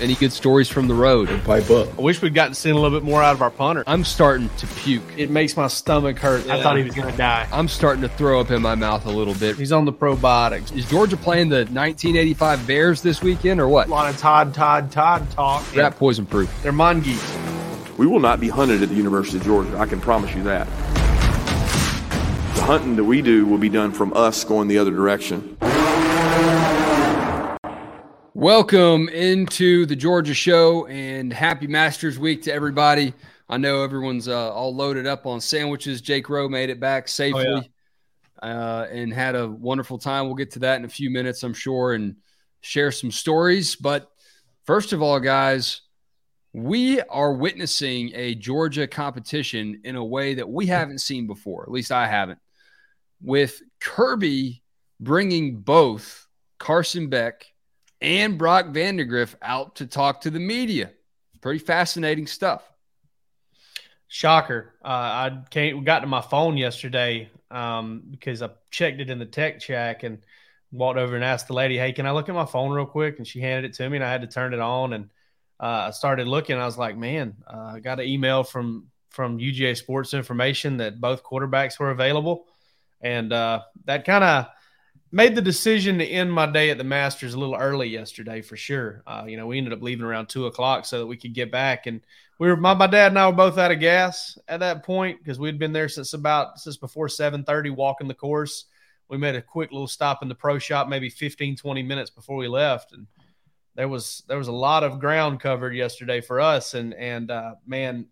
Any good stories from the road? Pipe up. I wish we'd gotten seen a little bit more out of our punter. I'm starting to puke. It makes my stomach hurt. I thought he was going to die. I'm starting to throw up in my mouth a little bit. He's on the probiotics. Is Georgia playing the 1985 Bears this weekend or what? A lot of Todd, Todd, Todd talk. Rat poison proof. They're mongoose. We will not be hunted at the University of Georgia. I can promise you that. The hunting that we do will be done from us going the other direction. Welcome into the Georgia Show and happy Masters Week to everybody. I know everyone's uh, all loaded up on sandwiches. Jake Rowe made it back safely Oh, uh, and had a wonderful time. We'll get to that in a few minutes, I'm sure, and share some stories. But first of all, guys, we are witnessing a Georgia competition in a way that we haven't seen before. At least I haven't. With Kirby bringing both Carson Beck and Brock Vandagriff out to talk to the media. Pretty fascinating stuff. Shocker. Uh, I came, got to my phone yesterday um, because I checked it in the tech check and walked over and asked the lady, Hey, can I look at my phone real quick? And she handed it to me and I had to turn it on. And uh, I started looking. I was like, Man, uh, I got an email from, from UGA Sports Information that both quarterbacks were available. And uh, that kind of made the decision to end my day at the Masters a little early yesterday for sure. Uh, you know, we ended up leaving around two o'clock so that we could get back. And we were my, my dad and I were both out of gas at that point because we'd been there since about since before 7:30 walking the course. We made a quick little stop in the pro shop maybe 15 20 minutes before we left and there was there was a lot of ground covered yesterday for us and and uh, man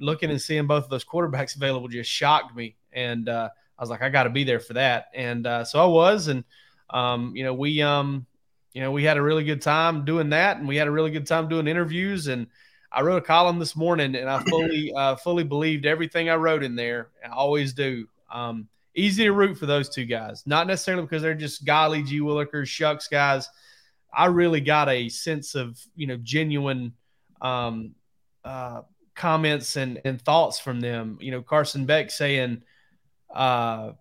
looking and seeing both of those quarterbacks available just shocked me and uh, I was like I got to be there for that and uh, so I was and um, you know we um you know we had a really good time doing that and we had a really good time doing interviews and I wrote a column this morning, and I fully uh, fully believed everything I wrote in there. I always do. Um, easy to root for those two guys, not necessarily because they're just golly gee willikers, shucks guys. I really got a sense of you know genuine um, uh, comments and and thoughts from them. You know, Carson Beck saying, uh,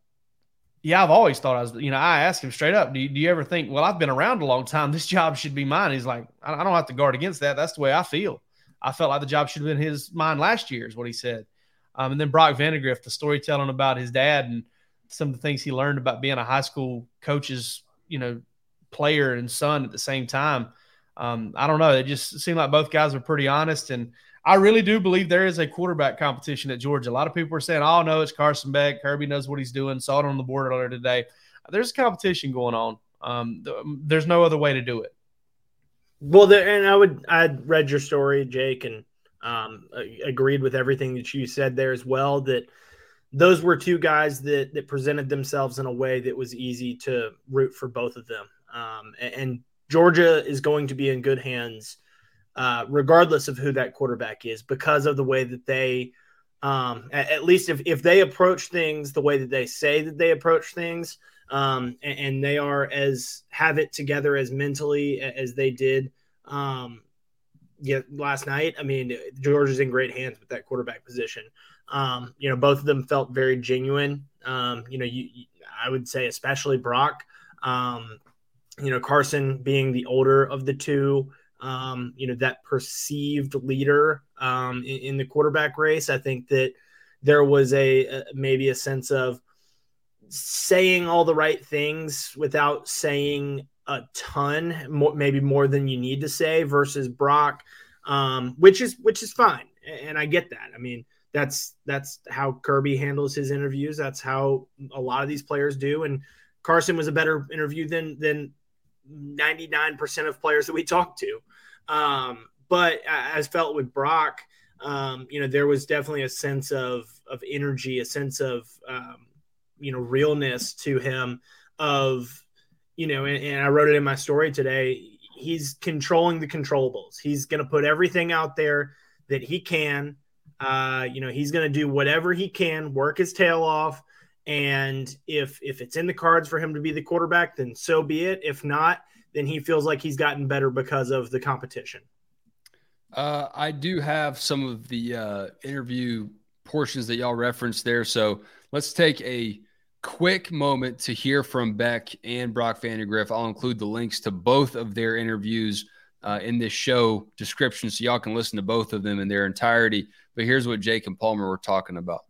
"Yeah, I've always thought I was." You know, I asked him straight up, "Do you, do you ever think? Well, I've been around a long time. This job should be mine." He's like, "I don't have to guard against that. That's the way I feel." I felt like the job should have been his mine last year, is what he said. Um, and then Brock Vandagriff, the storytelling about his dad and some of the things he learned about being a high school coach's, you know, player and son at the same time. Um, I don't know. It just seemed like both guys were pretty honest. And I really do believe there is a quarterback competition at Georgia. A lot of people are saying, oh, no, it's Carson Beck. Kirby knows what he's doing. Saw it on the board earlier today. There's a competition going on. Um, th- there's no other way to do it. Well, and I would I read your story, Jake, and um, agreed with everything that you said there as well. That those were two guys that that presented themselves in a way that was easy to root for both of them. Um, and, and, Georgia is going to be in good hands, uh, regardless of who that quarterback is, because of the way that they, um, at, at, least if if they approach things the way that they say that they approach things, um, and, and, they are as have it together as mentally as they did um, yeah, last night. I mean, Georgia's in great hands with that quarterback position. Um, you know, both of them felt very genuine. Um, you know, you, you, I would say especially Brock. Um, you know, Carson being the older of the two. Um, you know, that perceived leader um, in, in, the quarterback race. I think that there was a, a maybe a sense of saying all the right things without saying a ton, more, maybe more than you need to say, versus Brock, um, which is which is fine, and I get that. I mean, that's that's how Kirby handles his interviews. That's how a lot of these players do. And Carson was a better interview than than ninety nine percent of players that we talked to. Um, but as felt with Brock, um, you know, there was definitely a sense of of energy, a sense of um, you know realness to him of you know, and, and I wrote it in my story today. He's controlling the controllables. He's going to put everything out there that he can. Uh, you know, he's going to do whatever he can, work his tail off. And if if it's in the cards for him to be the quarterback, then so be it. If not, then he feels like he's gotten better because of the competition. Uh, I do have some of the uh, interview portions that y'all referenced there. So let's take a quick moment to hear from Beck and Brock Vandagriff. I'll include the links to both of their interviews uh, in this show description so y'all can listen to both of them in their entirety. But here's what Jake and Palmer were talking about.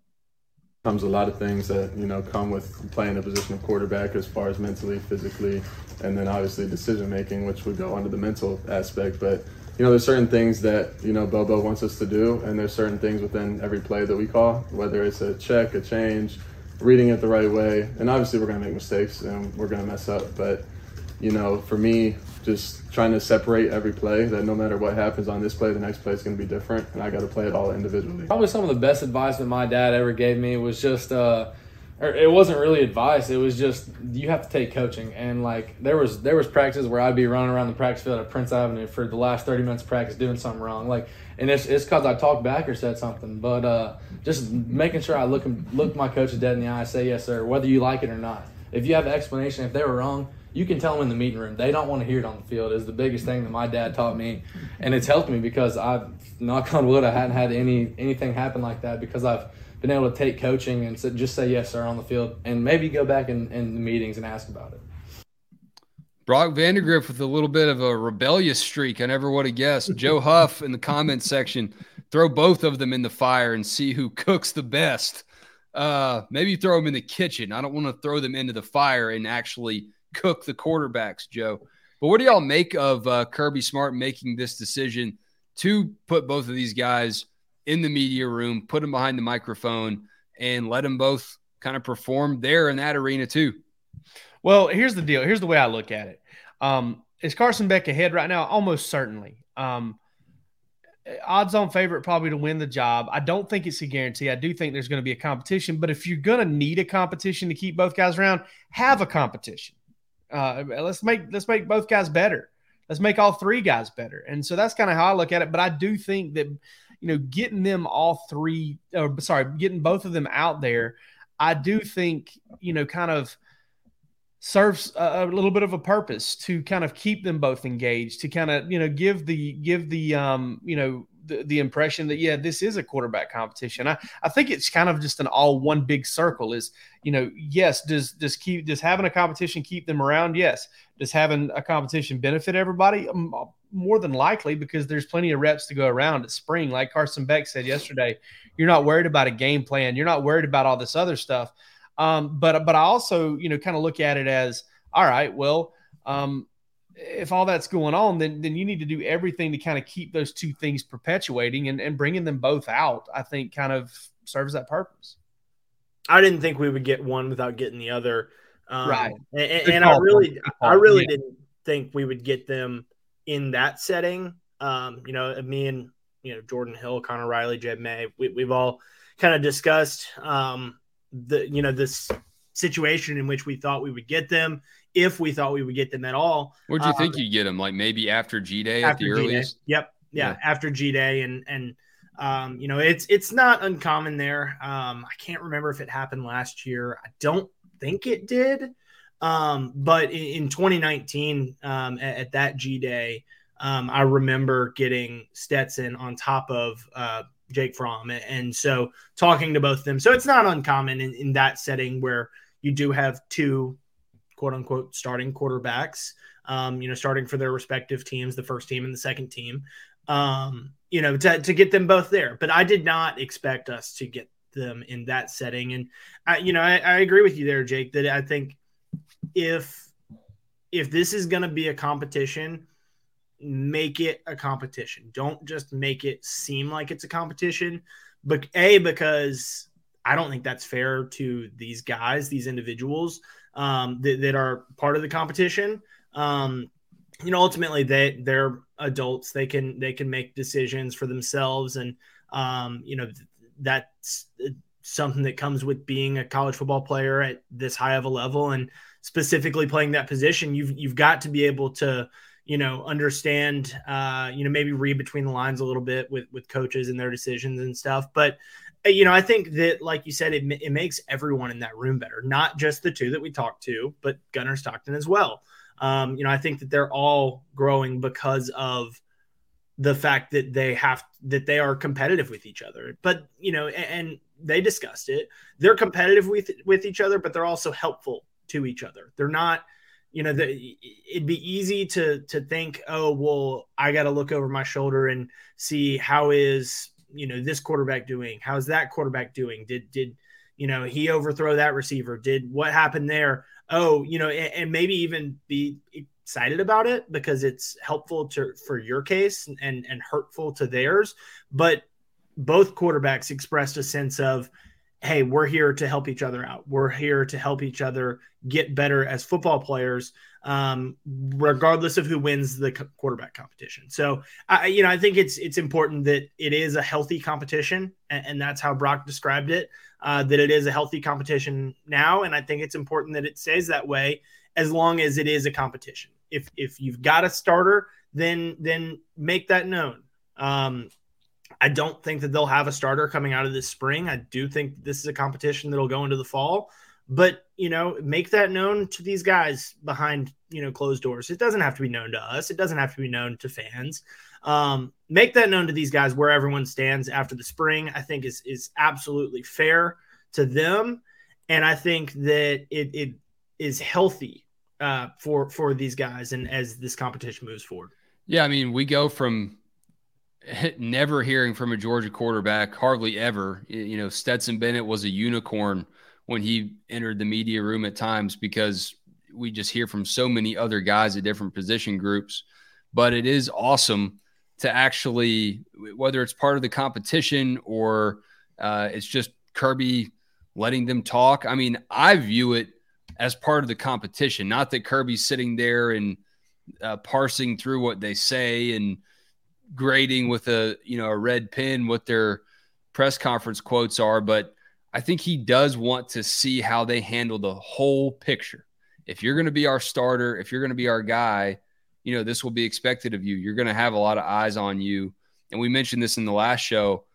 Comes a lot of things that you know come with playing the position of quarterback, as far as mentally, physically, and then obviously decision making, which would go under the mental aspect. But you know, there's certain things that you know Bobo wants us to do, and there's certain things within every play that we call, whether it's a check, a change, reading it the right way. And obviously, we're going to make mistakes and we're going to mess up. But, you know, for me, just trying to separate every play that no matter what happens on this play, the next play is going to be different. And I got to play it all individually. Probably some of the best advice that my dad ever gave me was just, uh, or it wasn't really advice. It was just you have to take coaching, and like there was there was practices where I'd be running around the practice field at Prince Avenue for the last thirty minutes of practice doing something wrong. Like and it's it's because I talked back or said something. But uh, just making sure I look look my coaches dead in the eye, say yes sir, whether you like it or not. If you have an explanation, if they were wrong, you can tell them in the meeting room. They don't want to hear it on the field. Is the biggest thing that my dad taught me, and it's helped me because I've knock on wood, I hadn't had any anything happen like that because I've been able to take coaching and just say yes sir on the field, and maybe go back in, in the meetings and ask about it. Brock Vandagriff with a little bit of a rebellious streak. I never would have guessed. Joe Huff in the comment section, throw both of them in the fire and see who cooks the best. Uh, maybe throw them in the kitchen. I don't want to throw them into the fire and actually cook the quarterbacks, Joe. But what do y'all make of uh, Kirby Smart making this decision to put both of these guys in the media room, put them behind the microphone, and let them both kind of perform there in that arena too? Well, here's the deal. Here's the way I look at it. Um, is Carson Beck ahead right now? Almost certainly. Um, odds on favorite probably to win the job. I don't think it's a guarantee. I do think there's going to be a competition, but if you're going to need a competition to keep both guys around, have a competition. Uh, let's make let's make both guys better. Let's make all three guys better. And so that's kind of how I look at it. But I do think that you know getting them all three, or sorry, getting both of them out there, I do think you know kind of serves a, a, little bit of a purpose to kind of keep them both engaged to kind of you know give the give the um you know the, the impression that yeah this is a quarterback competition. I i think it's kind of just an all one big circle is you know yes does does keep does having a competition keep them around? Yes. Does having a competition benefit everybody? Um, more than likely because there's plenty of reps to go around at spring. Like carson beck said yesterday you're not worried about a game plan. You're not worried about all this other stuff. Um, but but I also you know kind of look at it as all right, well, um, if all that's going on, then then you need to do everything to kind of keep those two things perpetuating and, and bringing them both out. I think kind of serves that purpose. I didn't think we would get one without getting the other. Um, right. And, and I really, I really yeah. didn't think we would get them in that setting. Um, you know, me and you know Jordan Hill, Connor Riley, Jed May, we, have all kind of discussed um, the you know this situation in which we thought we would get them if we thought we would get them at all. Where'd you um, think you'd get them? Like maybe after G Day at the G-Day. earliest? Yep. Yeah, yeah, after G Day and and um, you know it's it's not uncommon there. Um, I can't remember if it happened last year. I don't think it did. Um, but in, in 2019, um, at, at, that G Day, um, I remember getting Stetson on top of uh, Jake Fromm. And so talking to both of them. So it's not uncommon in, in that setting where you do have two quote unquote starting quarterbacks, um, you know, starting for their respective teams, the first team and the second team, um, you know, to, to get them both there. But I did not expect us to get them in that setting. And I, you know, I, I agree with you there, Jake, that I think if, if this is going to be a competition, make it a competition. Don't just make it seem like it's a competition. But a because I don't think that's fair to these guys, these individuals um, that, that, are part of the competition. Um, you know, ultimately they they're adults. They can they can make decisions for themselves, and um, you know that's something that comes with being a college football player at this high of a level and specifically playing that position. You've you've got to be able to you know understand uh, you know maybe read between the lines a little bit with with coaches and their decisions and stuff. But uh, you know I think that like you said, it it makes everyone in that room better, not just the two that we talked to, but Gunnar Stockton as well. Um, you know I think that they're all growing because of the fact that they have that they are competitive with each other. But you know, and, and they discussed it. They're competitive with with each other, but they're also helpful to each other. They're not, you know, the, it'd be easy to to think, oh, well, I got to look over my shoulder and see how is you know this quarterback doing? How's that quarterback doing? Did did you know he overthrow that receiver? Did what happened there? Oh, you know, and, and maybe even be excited about it because it's helpful to for your case and and hurtful to theirs. But both quarterbacks expressed a sense of, hey, we're here to help each other out. We're here to help each other get better as football players, um, regardless of who wins the quarterback competition. So, I, you know, I think it's it's important that it is a healthy competition, and, and that's how Brock described it. Uh, that it is a healthy competition now, and I think it's important that it stays that way as long as it is a competition. If if you've got a starter, then then make that known. Um, I don't think that they'll have a starter coming out of this spring. I do think this is a competition that'll go into the fall. But you know, make that known to these guys behind you know closed doors. It doesn't have to be known to us. It doesn't have to be known to fans. Um, make that known to these guys where everyone stands after the spring. I think is is absolutely fair to them, and I think that it, it is healthy uh, for for these guys and as this competition moves forward. Yeah, I mean, we go from never hearing from a Georgia quarterback, hardly ever. You know, Stetson Bennett was a unicorn when he entered the media room at times because we just hear from so many other guys at different position groups. But it is awesome to actually, whether it's part of the competition or uh, it's just Kirby letting them talk. I mean, I view it as part of the competition, not that Kirby's sitting there and uh, parsing through what they say and grading with a you know a red pen what their press conference quotes are, but I think he does want to see how they handle the whole picture. If you're going to be our starter, if you're going to be our guy, you know, this will be expected of you. You're going to have a lot of eyes on you. And we mentioned this in the last show.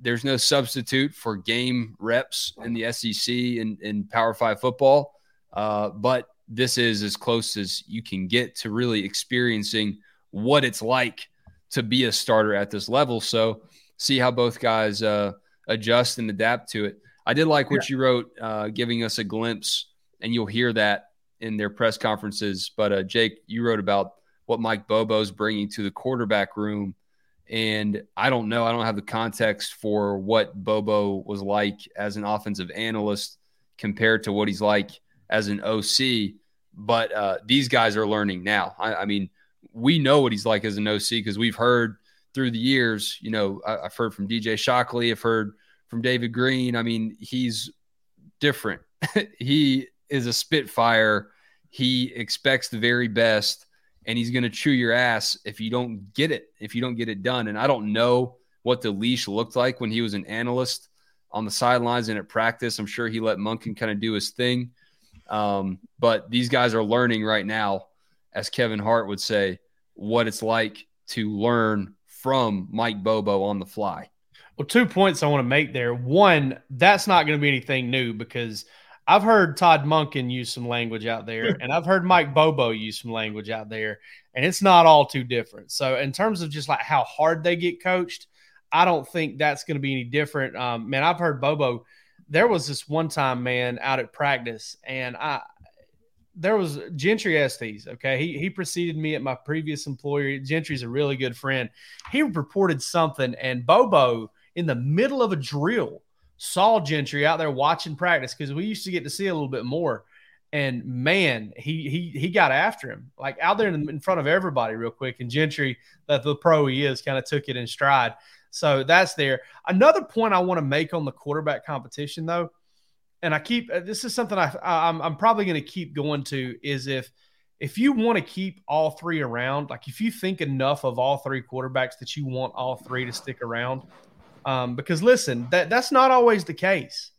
There's no substitute for game reps in the SEC and in, Power Five football. Uh, but this is as close as you can get to really experiencing what it's like to be a starter at this level. So see how both guys uh, adjust and adapt to it. I did like what yeah. you wrote, uh, giving us a glimpse, and you'll hear that in their press conferences. But uh, Jake, you wrote about what Mike Bobo's bringing to the quarterback room. And I don't know, I don't have the context for what Bobo was like as an offensive analyst compared to what he's like as an OC. But uh, these guys are learning now. I, I mean, we know what he's like as an OC because we've heard through the years. You know, I, have heard from DJ Shockley, I've heard from David Greene. I mean, he's different. he is a spitfire. He expects the very best, and he's going to chew your ass if you don't get it, if you don't get it done. And I don't know what the leash looked like when he was an analyst on the sidelines and at practice. I'm sure he let Monken kind of do his thing. Um, but these guys are learning right now as Kevin Hart would say, what it's like to learn from Mike Bobo on the fly. Well, two points I want to make there. One, that's not going to be anything new because I've heard Todd Monken use some language out there, and I've heard Mike Bobo use some language out there, and it's not all too different. So, in terms of just like how hard they get coached, I don't think that's going to be any different. Um, man, I've heard Bobo. There was this one time, man, out at practice, and I there was Gentry Estes. Okay, he he preceded me at my previous employer. Gentry's a really good friend. He reported something, and Bobo in the middle of a drill saw Gentry out there watching practice because we used to get to see a little bit more. And man, he he he got after him like out there in, in front of everybody real quick. And Gentry, that the pro he is, kind of took it in stride. So that's there. Another point I want to make on the quarterback competition though and I keep uh, this is something I I'm, I'm probably going to keep going to is if if you want to keep all three around, like if you think enough of all three quarterbacks that you want all three to stick around, Um, because listen, that that's not always the case.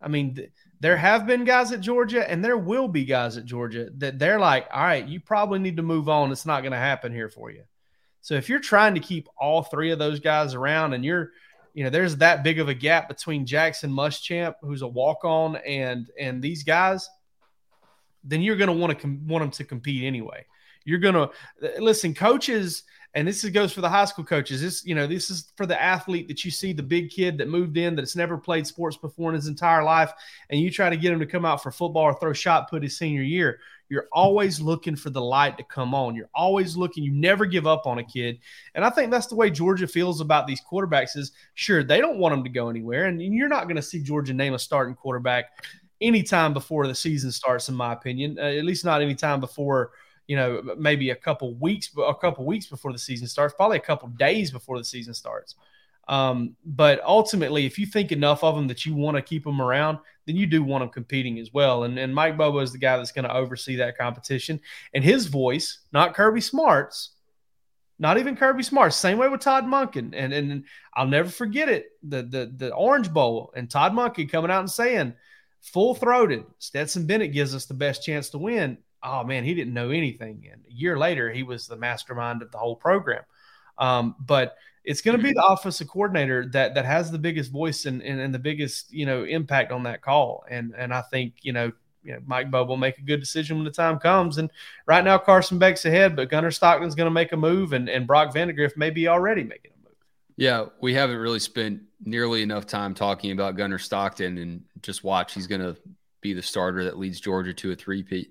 I mean, th- there have been guys at Georgia, and there will be guys at Georgia that they're like, all right, you probably need to move on. It's not going to happen here for you. So if you're trying to keep all three of those guys around, and you're, you know, there's that big of a gap between Jackson Muschamp, who's a walk on, and and these guys, then you're going to want to com- want them to compete anyway. You're going to listen, coaches and this goes for the high school coaches. This, you know, this is for the athlete that you see the big kid that moved in that's never played sports before in his entire life, and you try to get him to come out for football or throw shot put his senior year. You're always looking for the light to come on. You're always looking. You never give up on a kid, and I think that's the way Georgia feels about these quarterbacks. Is sure they don't want them to go anywhere, and you're not going to see Georgia name a starting quarterback anytime before the season starts, in my opinion. Uh, at least not anytime before you know, maybe a couple weeks, a couple weeks before the season starts, probably a couple days before the season starts. Um, but ultimately, if you think enough of them that you want to keep them around, then you do want them competing as well. And, and Mike Bobo is the guy that's going to oversee that competition. And his voice, not Kirby Smart's, not even Kirby Smart. Same way with Todd Monken. And and I'll never forget it. The the the Orange Bowl and Todd Monken coming out and saying, full throated, Stetson Bennett gives us the best chance to win oh man, he didn't know anything. And a year later, he was the mastermind of the whole program. Um, but it's going to be the offensive coordinator that that has the biggest voice and, and, and the biggest you know impact on that call. And and I think you know you know, Mike Bobo will make a good decision when the time comes. And right now, Carson Beck's ahead, but Gunnar Stockton's going to make a move, and, and Brock Vandagriff may be already making a move. Yeah, we haven't really spent nearly enough time talking about Gunnar Stockton, and just watch. He's going to be the starter that leads Georgia to a three-peat.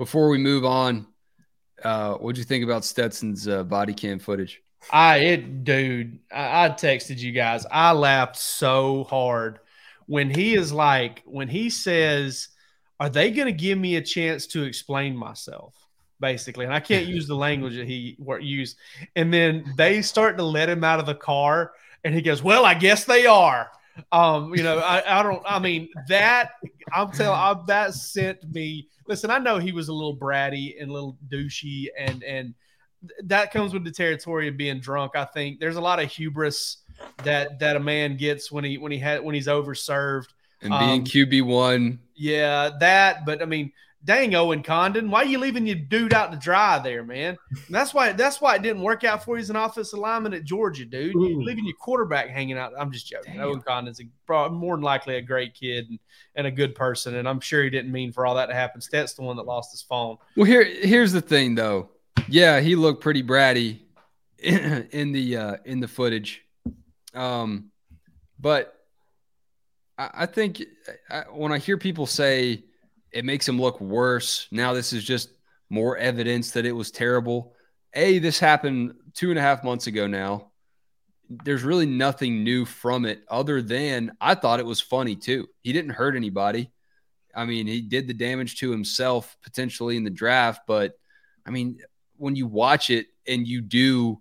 Before we move on, uh, what'd you think about Stetson's uh, body cam footage? I it dude, I, I texted you guys. I laughed so hard when he is like when he says, "Are they going to give me a chance to explain myself?" Basically, and I can't use the language that he used. And then they start to let him out of the car, and he goes, "Well, I guess they are." Um, you know, I, I don't. I mean, that I'm telling, I, that sent me listen, I know he was a little bratty and a little douchey, and and that comes with the territory of being drunk. I think there's a lot of hubris that that a man gets when he when he had when he's overserved and being um, QB one. Yeah, that. But I mean, dang Owen Condon, why are you leaving your dude out to dry there, man? And that's why that's why it didn't work out for you as an offensive lineman at Georgia, dude. You're leaving your quarterback hanging out. I'm just joking. Damn. Owen Condon's a, more than likely a great kid and, and a good person, and I'm sure he didn't mean for all that to happen. Stet's the one that lost his phone. Well, here here's the thing, though. Yeah, he looked pretty bratty in, in the uh, in the footage, um, but I, I think I, when I hear people say it makes him look worse. Now this is just more evidence that it was terrible. A, this happened two and a half months ago now. There's really nothing new from it other than I thought it was funny too. He didn't hurt anybody. I mean, he did the damage to himself potentially in the draft, but I mean, when you watch it and you do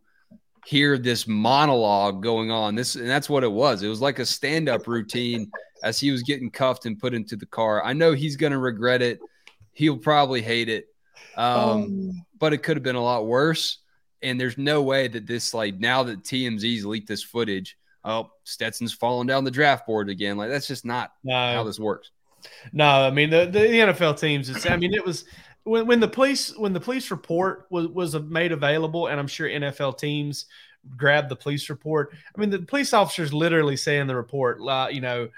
hear this monologue going on, this and that's what it was. It was like a stand-up routine as he was getting cuffed and put into the car. I know he's going to regret it. He'll probably hate it. Um, um, but it could have been a lot worse. And there's no way that this, like, now that TMZ's leaked this footage, oh, Stetson's falling down the draft board again. Like, that's just not no. how this works. No, I mean the, the NFL teams. It's, I mean it was when, when the police when the police report was was made available, and I'm sure NFL teams grabbed the police report. I mean the police officers literally say in the report, uh, you know,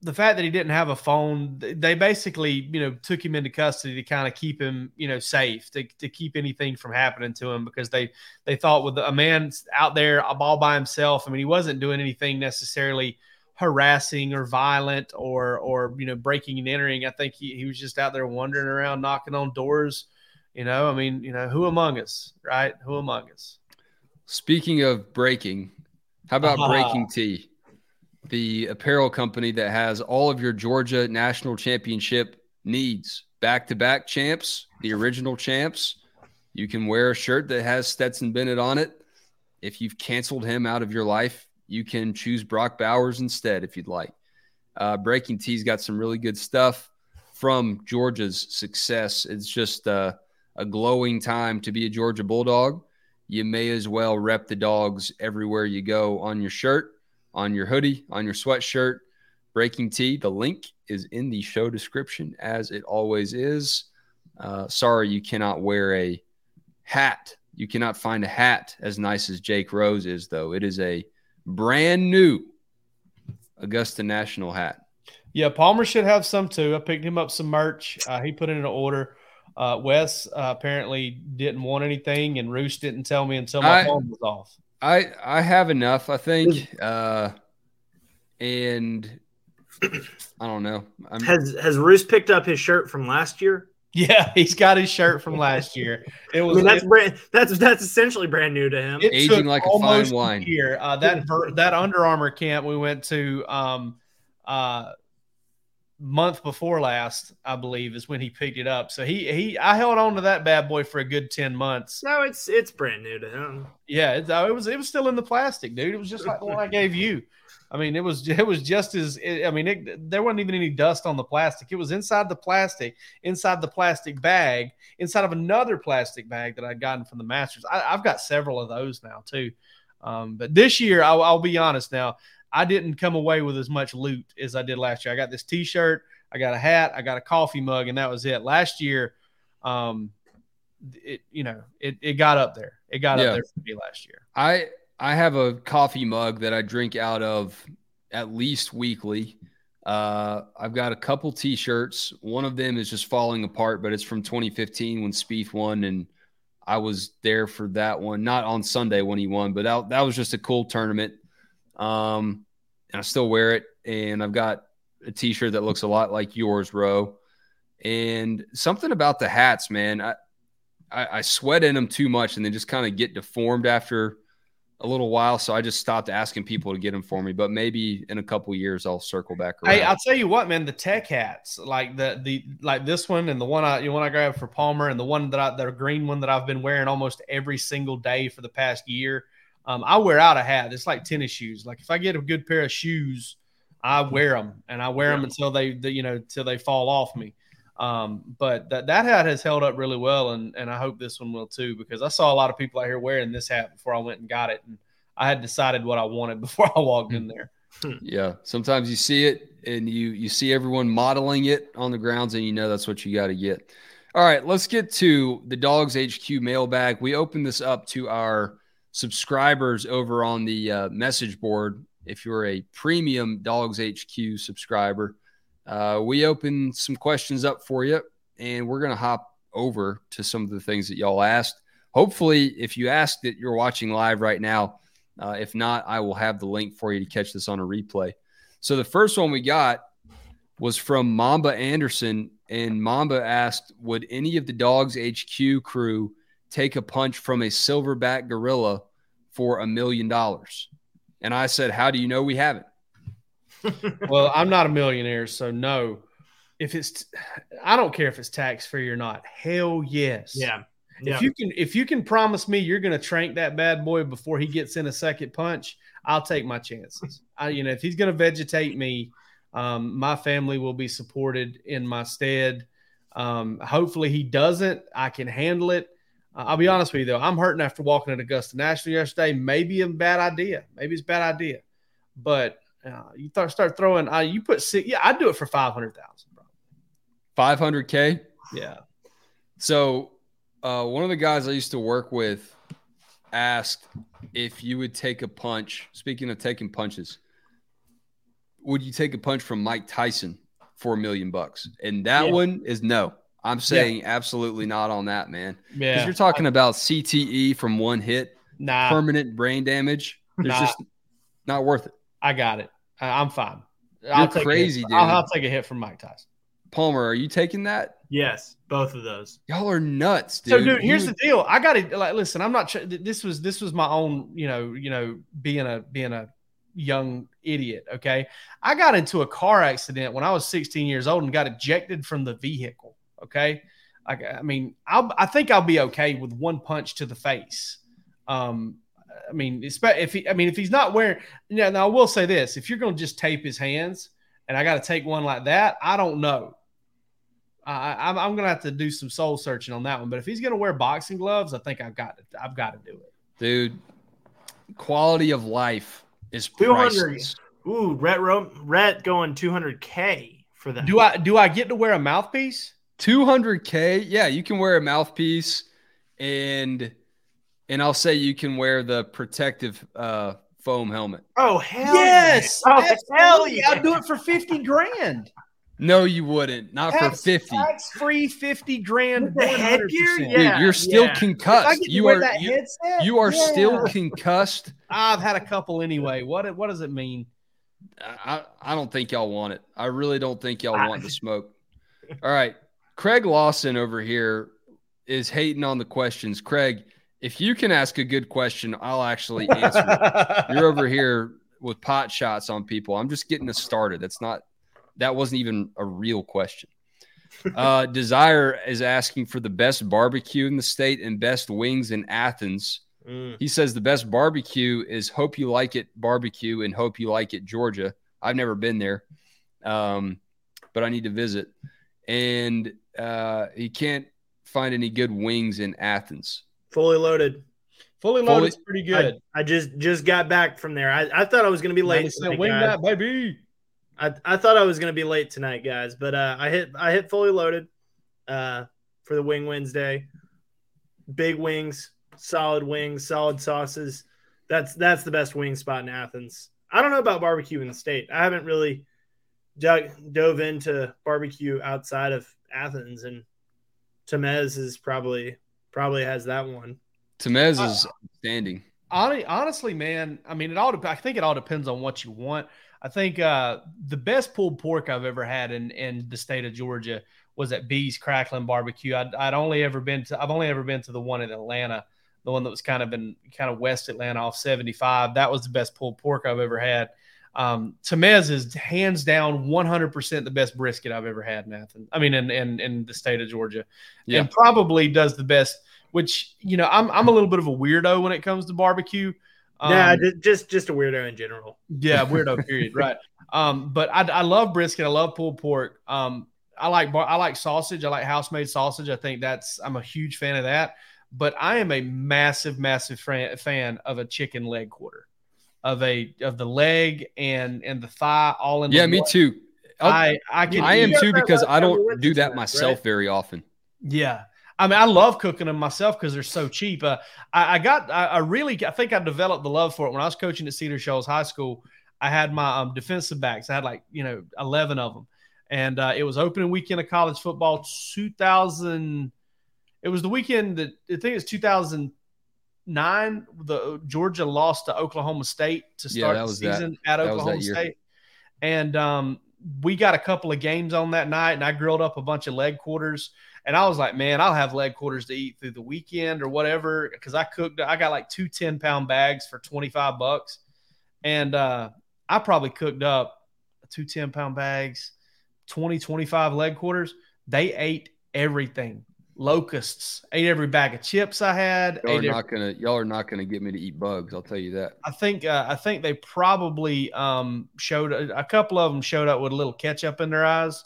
the fact that he didn't have a phone, they basically, you know, took him into custody to kind of keep him, you know, safe, to, to keep anything from happening to him because they they thought with a man out there all by himself, I mean, he wasn't doing anything necessarily harassing or violent or or you know breaking and entering. I think he, he was just out there wandering around knocking on doors. You know, I mean, you know, who among us, right? Who among us? Speaking of breaking, How about uh-huh. Breaking T, the apparel company that has all of your Georgia national championship needs? Back to back champs, the original champs. You can wear a shirt that has Stetson Bennett on it. If you've canceled him out of your life, you can choose Brock Bowers instead if you'd like. Uh, Breaking T's got some really good stuff from Georgia's success. It's just uh, a glowing time to be a Georgia Bulldog. You may as well rep the dogs everywhere you go on your shirt, on your hoodie, on your sweatshirt. Breaking T. the link is in the show description as it always is. Uh, sorry, you cannot wear a hat. You cannot find a hat as nice as Jake Rowe's is, though. It is a brand new Augusta National hat. Yeah, Palmer should have some too. I picked him up some merch. Uh, he put in an order. Uh, Wes uh, apparently didn't want anything, and Roos didn't tell me until my I, phone was off. I I have enough, I think, uh, and I don't know. I'm, has Has Roos picked up his shirt from last year? Yeah, he's got his shirt from last year. It was I mean, that's it, brand, that's that's essentially brand new to him. Aging like a fine wine. Here, uh, that that Under Armour camp we went to, um, uh, month before last, I believe, is when he picked it up. So he he I held on to that bad boy for a good ten months. No, it's it's brand new to him. Yeah, it, it was it was still in the plastic, dude. It was just like the one I gave you. I mean, it was it was just as I mean, it, there wasn't even any dust on the plastic. It was inside the plastic, inside the plastic bag, inside of another plastic bag that I'd gotten from the Masters. I, have got several of those now too. Um, but this year, I'll, I'll, be honest. Now, I didn't come away with as much loot as I did last year. I got this T-shirt, I got a hat, I got a coffee mug, and that was it. Last year, um, it you know it it got up there. It got yeah. up there for me last year. I I have a coffee mug that I drink out of at least weekly. Uh, I've got a couple T-shirts. One of them is just falling apart, but it's from 2015 when Spieth won, and I was there for that one. Not on Sunday when he won, but that, that was just a cool tournament. Um, and I still wear it. And I've got a T-shirt that looks a lot like yours, Ro. And something about the hats, man. I, I, I sweat in them too much, and they just kind of get deformed after a little while, so I just stopped asking people to get them for me. But maybe in a couple years, I'll circle back around. Hey, I'll tell you what, man, the tech hats, like the the like this one and the one I the one I grabbed for Palmer and the one that I the green one that I've been wearing almost every single day for the past year. Um, I wear out a hat. It's like tennis shoes. Like if I get a good pair of shoes, I wear them and I wear them until they, they you know, until they fall off me. Um, but that, that hat has held up really well, and, and I hope this one will too, because I saw a lot of people out here wearing this hat before I went and got it. And I had decided what I wanted before I walked in there. Yeah. Sometimes you see it and you you see everyone modeling it on the grounds and you know that's what you got to get. All right, let's get to the Dawgs HQ mailbag. We open this up to our subscribers over on the uh, message board. If you're a premium Dawgs HQ subscriber, uh, we open some questions up for you, and we're going to hop over to some of the things that y'all asked. Hopefully, if you asked it, you're watching live right now. Uh, if not, I will have the link for you to catch this on a replay. So the first one we got was from Mamba Anderson, and Mamba asked, "Would any of the Dawgs HQ crew take a punch from a silverback gorilla for a million dollars?" And I said, "How do you know we haven't?" well, I'm not a millionaire, so no. If it's, I don't care if it's tax free or not. Hell yes. Yeah. yeah. If you can, if you can promise me you're going to trank that bad boy before he gets in a second punch, I'll take my chances. I, you know, if he's going to vegetate me, um, my family will be supported in my stead. Um, hopefully he doesn't. I can handle it. I'll be honest with you though. I'm hurting after walking at Augusta National yesterday. Maybe a bad idea. Maybe it's a bad idea, but uh, you th- start throwing. Uh, you put six. Yeah, I'd do it for five hundred thousand. Five hundred k. Yeah. So, uh, one of the guys I used to work with asked if you would take a punch. Speaking of taking punches, would you take a punch from Mike Tyson for a million bucks? And that yeah. one is no. I'm saying yeah. absolutely not on that, man. Yeah. Because you're talking about CTE from one hit, nah. permanent brain damage. There's nah. just not worth it. I got it. I'm fine. You're I'll take crazy, dude. I'll, I'll, take a hit from Mike Tyson. Palmer, are you taking that? Yes, both of those. Y'all are nuts, dude. So, dude, here's You- the deal. I got to like listen. I'm not. ch- This was this was my own. You know. You know, being a being a young idiot. Okay, I got into a car accident when I was 16 years old and got ejected from the vehicle. Okay, I, I mean, I'll, I think I'll be okay with one punch to the face. Um, I mean, if he, I mean, if he's not wearing, yeah. Now I will say this: if you're going to just tape his hands, and I got to take one like that, I don't know. I, I'm, I'm gonna have to do some soul searching on that one. But if he's gonna wear boxing gloves, I think I've got to. I've got to do it. dude. Quality of life is 200. Ooh, Rhett, Ro- Rhett going 200K for that. Do I do I get to wear a mouthpiece? 200k. Yeah, you can wear a mouthpiece, and and I'll say you can wear the protective uh, foam helmet. Oh, hell Yes. Oh, hell yeah. I'll do it for fifty grand. No, you wouldn't. Not for 50. Tax free fifty grand. With the headgear? 100%. Dude, Yeah, you're still yeah. Concussed. You are that you, headset, you are yeah. still concussed. I've had a couple anyway. What what does it mean? I, I don't think y'all want it. I really don't think y'all I- want the smoke. All right. Craig Lawson over here is hating on the questions. Craig, if you can ask a good question, I'll actually answer it. You're over here with pot shots on people. I'm just getting us started. That's not that wasn't even a real question. Uh, Desire is asking for the best barbecue in the state and best wings in Athens. Mm. He says the best barbecue is Hope You Like It Barbecue and Hope You Like It Georgia. I've never been there, um, but I need to visit. And uh, he can't find any good wings in Athens. Fully loaded. Fully Fully- loaded is pretty good. I, I just just got back from there. I, I thought I was going to be late. tonight, wing guys. that baby. I, I thought I was going to be late tonight, guys, but uh, I hit I hit fully loaded uh, for the Wing Wednesday. Big wings, solid wings, solid sauces. That's that's the best wing spot in Athens. I don't know about barbecue in the state. I haven't really dug, dove into barbecue outside of Athens, and Temez is probably probably has that one. Temez Uh, is outstanding. Hon- honestly, man, I mean, it all. I think it all depends on what you want. I think uh, the best pulled pork I've ever had in in the state of Georgia was at B's Crackling Barbecue. I'd, I'd only ever been to. I've only ever been to the one in Atlanta, the one that was kind of in kind of West Atlanta off seventy five. That was the best pulled pork I've ever had. Um, Temez is hands down 100% the best brisket I've ever had in Athens. I mean, in, in, in the state of Georgia Yeah. and probably does the best, which, you know, I'm, I'm a little bit of a weirdo when it comes to barbecue. Um, yeah, just just a weirdo in general. yeah, weirdo. Period. right. Um, but I, I love brisket. I love pulled pork. Um, I like bar- I like sausage. I like house made sausage. I think that's I'm a huge fan of that. But I am a massive, massive fan fan of a chicken leg quarter, of a of the leg and and the thigh all in. Yeah, the me one. too. I'll- I I can. I am too because I time we went don't do that myself right? very often. Yeah. I mean, I love cooking them myself because they're so cheap. Uh, I, I got, I, I really, I think I developed the love for it when I was coaching at Cedar Shoals High School. I had my um, defensive backs. I had like, you know, 11 of them. And uh, it was opening weekend of college football 2000. It was the weekend that I think it's 2009. The Georgia lost to Oklahoma State to start that the was that. season at That Oklahoma. State. And um, we got a couple of games on that night, and I grilled up a bunch of leg quarters. And I was like, man, I'll have leg quarters to eat through the weekend or whatever. Cause I cooked, I got like two 10 pound bags for 25 bucks. And uh, I probably cooked up two 10 pound bags, 20, 25 leg quarters. They ate everything. Locusts ate every bag of chips I had. Y'all are every- not gonna y'all are not gonna get me to eat bugs. I'll tell you that. I think uh, I think they probably um, showed a couple of them showed up with a little ketchup in their eyes.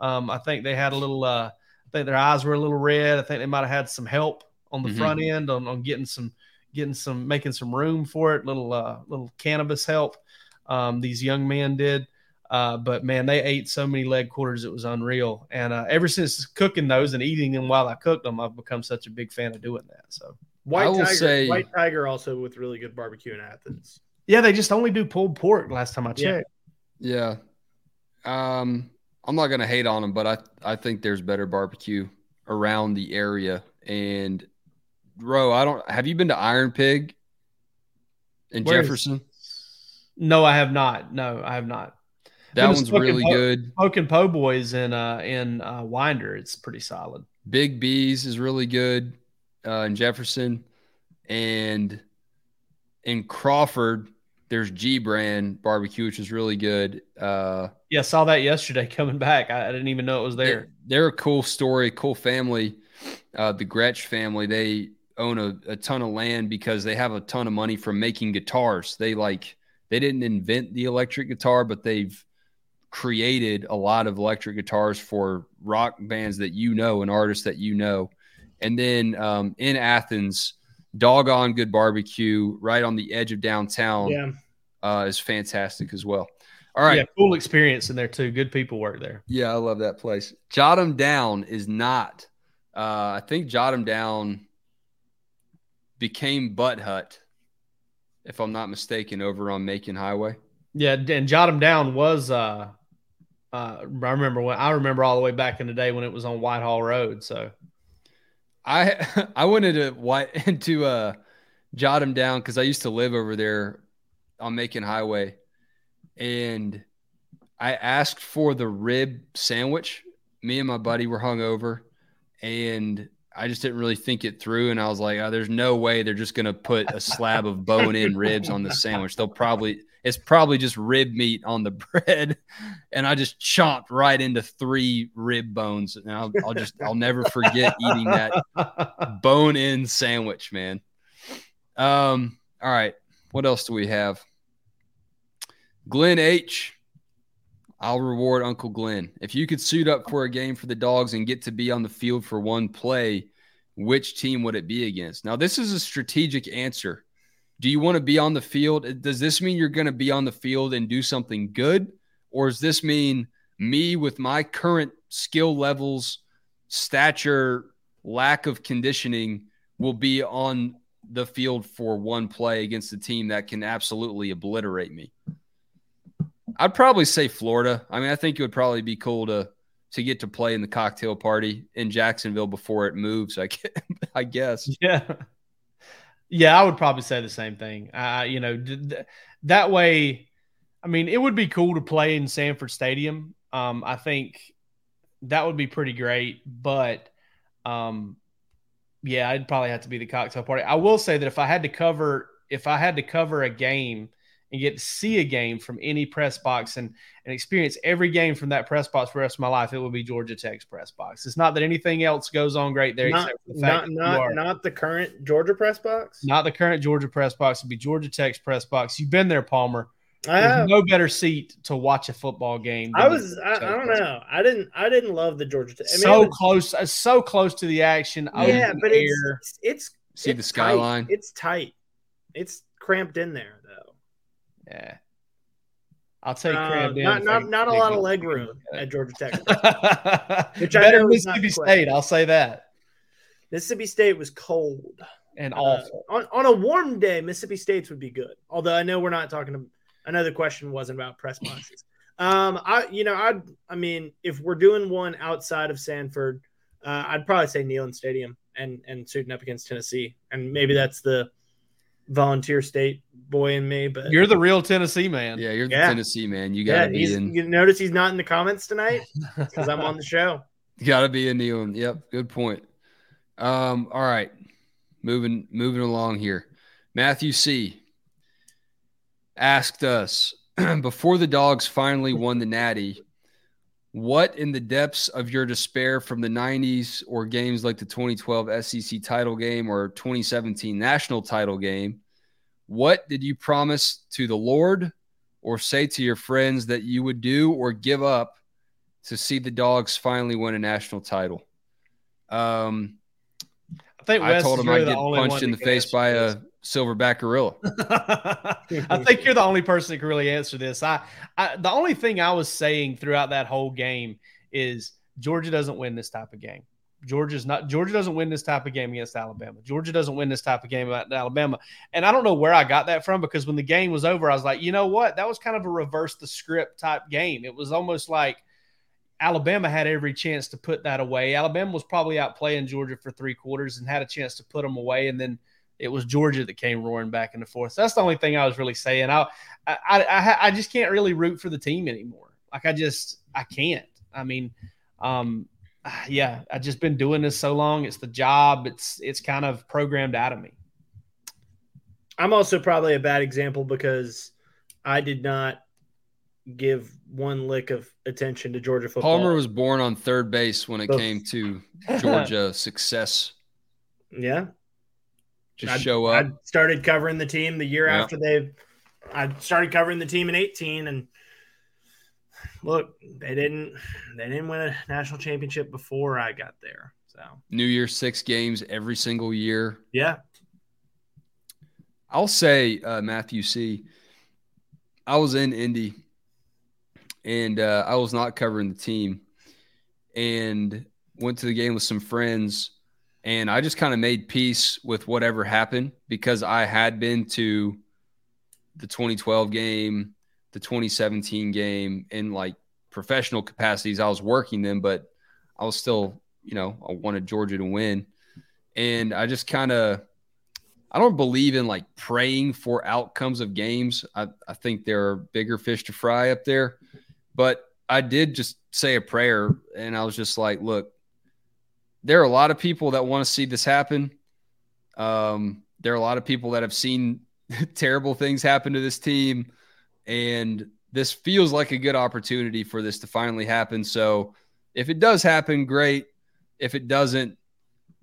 Um, I think they had a little. Uh, I think their eyes were a little red. I think they might have had some help on the Mhm. front end on, on getting some getting some making some room for it. Little uh, little cannabis help. Um, these young men did. Uh, but man, they ate so many leg quarters it was unreal. And uh, ever since cooking those and eating them while I cooked them, I've become such a big fan of doing that. So White I will Tiger, say- White Tiger also with really good barbecue in Athens. yeah, they just only do pulled pork. Last time I checked. Yeah. Um, I'm not gonna hate on them, but I I think there's better barbecue around the area. And Ro, I don't have you been to Iron Pig in Where is- Jefferson? No, I have not. No, I have not. That one's really po- good. Smoking Po Boys in uh in uh, Winder, it's pretty solid. Big B's is really good uh, in Jefferson, and in Crawford, there's G Brand Barbecue, which is really good. Uh, yeah, saw that yesterday coming back. I, I didn't even know it was there. They're, they're a cool story, cool family. Uh, the Gretsch family, they own a, a ton of land because they have a ton of money from making guitars. They like they didn't invent the electric guitar, but they've created a lot of electric guitars for rock bands that you know and artists that you know. And then um, in Athens, Doggone Good Barbecue, right on the edge of downtown, Yeah. uh, is fantastic as well. All right. Yeah, cool experience in there too. Good people work there. Yeah, I love that place. Jot 'em down is not. Uh, I think Jot 'em down became Butt Hut, if I'm not mistaken, over on Macon Highway. Yeah, and Jot 'em down was uh uh I remember when I remember all the way back in the day when it was on Whitehall Road. So I I went into white into uh Jot 'em down because I used to live over there on Macon Highway, and I asked for the rib sandwich. Me and my buddy were hungover, and I just didn't really think it through. And I was like, oh, "There's no way they're just gonna put a slab of bone-in ribs on the sandwich. They'll probably it's probably just rib meat on the bread." And I just chomped right into three rib bones, and I'll, I'll just I'll never forget eating that bone-in sandwich, man. Um. All right. What else do we have? Glenn H. I'll reward Uncle Glenn. If you could suit up for a game for the dogs and get to be on the field for one play, which team would it be against? Now, this is a strategic answer. Do you want to be on the field? Uh, does this mean you're going to be on the field and do something good? Or does this mean me with my current skill levels, stature, lack of conditioning will be on the field for one play against a team that can absolutely obliterate me? I'd probably say Florida. I mean, I think it would probably be cool to to get to play in the cocktail party in Jacksonville before it moves. I guess. I guess. Yeah. Yeah, I would probably say the same thing. Uh, you know, d- that way, I mean, it would be cool to play in Sanford Stadium. Um, I think that would be pretty great, but um, yeah, I'd probably have to be the cocktail party. I will say that if I had to cover, if I had to cover a game and get to see a game from any press box and and experience every game from that press box for the rest of my life, it would be Georgia Tech's press box. It's not that anything else goes on great there, Not, except for the fact not, that not, are- not the current Georgia press box. not the current Georgia press box. It'd be Georgia Tech's press box. You've been there, Palmer. I There's have. no better seat to watch a football game. I was. I, I don't know. I didn't. I didn't love the Georgia Tech. I mean, so was- close, uh, so close to the action. Yeah, open but air. it's it's See it's the skyline? Tight. It's tight. It's cramped in there though. Yeah. I'll take Uh, not not not a lot of leg room at Georgia Tech. Which I better know Mississippi State. I'll say that. Mississippi State was cold And Uh, awful. on on a warm day, Mississippi State's would be good. Although I know we're not talking. To, the question wasn't about press boxes. Um, I you know I I mean if we're doing one outside of Sanford, uh, I'd probably say Neyland Stadium and and suiting up against Tennessee, and maybe that's the volunteer state boy in me. But You're the real Tennessee man. Yeah, you're the Tennessee man. You gotta be in. you notice he's not in the comments tonight because I'm on the show. You gotta be in Neyland. Yep, good point. Um, all right, moving moving along here. Matthew C. asked us before the dogs finally won the Natty. What in the depths of your despair from the 90s or games like the 2012 SEC title game or 2017 national title game, what did you promise to the Lord or say to your friends that you would do or give up to see the dogs finally win a national title? Um, I think I told him I'd get punched in the face by a silverback gorilla. I think you're the only person that can really answer this. I, I the only thing I was saying throughout that whole game is Georgia doesn't win this type of game. Georgia's not Georgia doesn't win this type of game against Alabama. Georgia doesn't win this type of game against Alabama. And I don't know where I got that from because when the game was over, I was like, you know what? That was kind of a reverse the script type game. It was almost like Alabama had every chance to put that away. Alabama was probably out playing Georgia for three quarters and had a chance to put them away. And then it was Georgia that came roaring back in the fourth. So that's the only thing I was really saying. I, I, I, I just can't really root for the team anymore. Like I just I can't. I mean, um, yeah, I've just been doing this so long. It's the job. It's it's kind of programmed out of me. I'm also probably a bad example because I did not give one lick of attention to Georgia football. Palmer was born on third base when it came to Georgia success. Yeah. Just I'd, show up. I started covering the team the year Yeah. after they I started covering the team in 18 and look, they didn't they didn't win a national championship before I got there. So, New Year six games every single year. yeah. I'll say, uh, Matthew C. I was in Indy, and uh, I was not covering the team, and went to the game with some friends, and I just kind of made peace with whatever happened because I had been to the 2012 game, the 2017 game, in like professional capacities. I was working them, but I was still, you know, I wanted Georgia to win, and I just kind of. I don't believe in like praying for outcomes of games. I, I think there are bigger fish to fry up there. But I did just say a prayer and I was just like, look, there are a lot of people that want to see this happen. Um, there are a lot of people that have seen terrible things happen to this team. And this feels like a good opportunity for this to finally happen. So if it does happen, great. If it doesn't,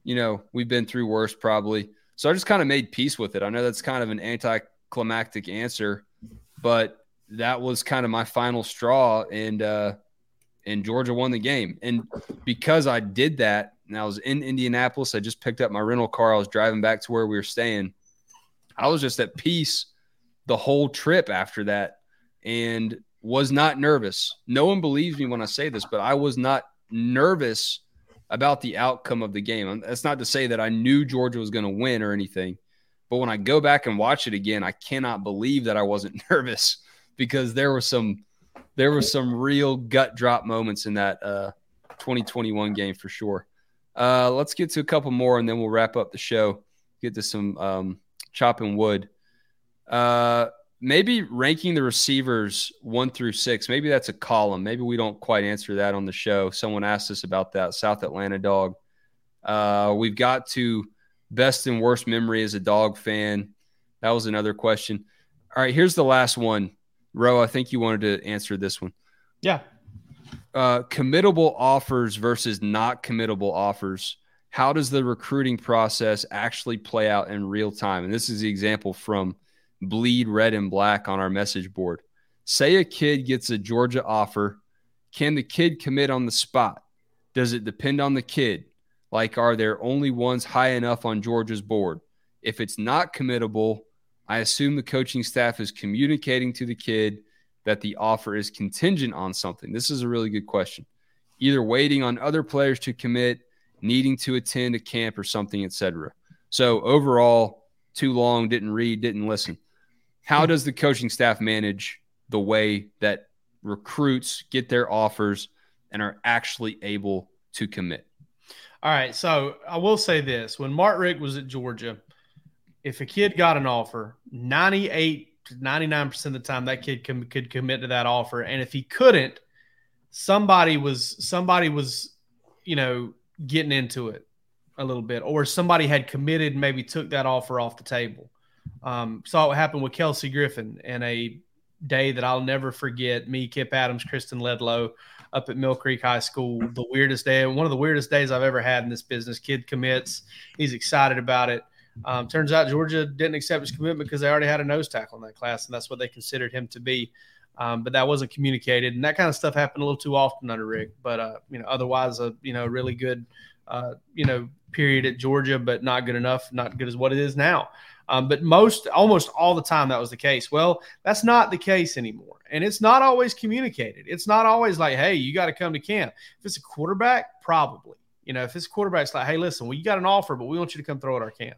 you know, we've been through worse probably. So I just kind of made peace with it. I know that's kind of an anticlimactic answer, but that was kind of my final straw, and uh, and Georgia won the game. And because I did that, and I was in Indianapolis, I just picked up my rental car. I was driving back to where we were staying. I was just at peace the whole trip after that, and was not nervous. No one believes me when I say this, but I was not nervous about the outcome of the game. That's not to say that I knew Georgia was going to win or anything, but when I go back and watch it again, I cannot believe that I wasn't nervous because there were some there were some real gut drop moments in that uh, 2021 game for sure. Uh, let's get to a couple more and then we'll wrap up the show. Get to some um, chopping wood. Uh, maybe ranking the receivers one through six. Maybe that's a column. Maybe we don't quite answer that on the show. Someone asked us about that. South Atlanta dog. Uh, we've got to best and worst memory as a dog fan. That was another question. All right, here's the last one. Ro, I think you wanted to answer this one. Yeah. Uh, committable offers versus not committable offers. How does the recruiting process actually play out in real time? And this is the example from bleed red and black on our message board. Say a kid gets a Georgia offer. Can the kid commit on the spot? Does it depend on the kid? Like, are there only ones high enough on Georgia's board? If it's not committable, I assume the coaching staff is communicating to the kid that the offer is contingent on something. This is a really good question. Either waiting on other players to commit, needing to attend a camp or something, etc. So overall, too long, didn't read, didn't listen. How does the coaching staff manage the way that recruits get their offers and are actually able to commit? All right. So I will say this when Mark Richt was at Georgia, if a kid got an offer, 98 to 99% of the time that kid com- could commit to that offer. And if he couldn't, somebody was somebody was, you know, getting into it a little bit, or somebody had committed and maybe took that offer off the table. Um, saw what happened with Kelsey Griffin in a day that I'll never forget. Me, Kip Adams, Kristen Ledlow up at Mill Creek High School. The weirdest day, one of the weirdest days I've ever had in this business. Kid commits, he's excited about it. Um, turns out Georgia didn't accept his commitment because they already had a nose tackle in that class, and that's what they considered him to be. Um, but that wasn't communicated, and that kind of stuff happened a little too often under Richt. But uh, you know, otherwise, a you know, really good, uh, you know, period at Georgia, but not good enough, not good as what it is now. Um, but most, almost all the time, that was the case. Well, that's not the case anymore, and it's not always communicated. It's not always like, "Hey, you got to come to camp." If it's a quarterback, probably. You know, if it's a quarterback, it's like, "Hey, listen, well, got an offer, but we want you to come throw at our camp."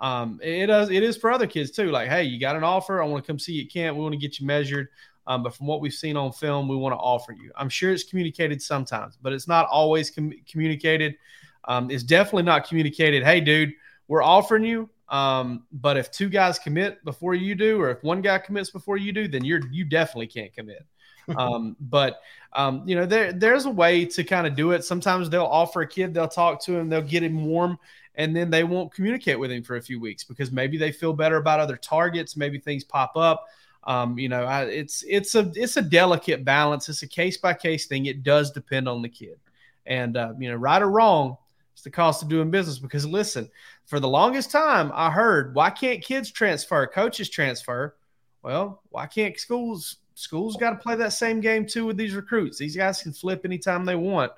Um, it does. It is for other kids too. Like, hey, you got an offer. I want to come see you at camp. We want to get you measured. Um, but from what we've seen on film, we want to offer you. I'm sure it's communicated sometimes, but it's not always com- communicated. Um, it's definitely not communicated. Hey, dude, we're offering you. Um, but if two guys commit before you do, or if one guy commits before you do, then you're you definitely can't commit. um, but um, you know, there there's a way to kind of do it. Sometimes they'll offer a kid, they'll talk to him, they'll get him warm, and then they won't communicate with him for a few weeks because maybe they feel better about other targets, maybe things pop up. Um, you know, I, it's it's a it's a delicate balance. It's a case by case thing. It does depend on the kid, and uh, you know, right or wrong, it's the cost of doing business. Because listen, for the longest time, I heard, why can't kids transfer? Coaches transfer. Well, why can't schools schools got to play that same game too with these recruits. These guys can flip anytime they want,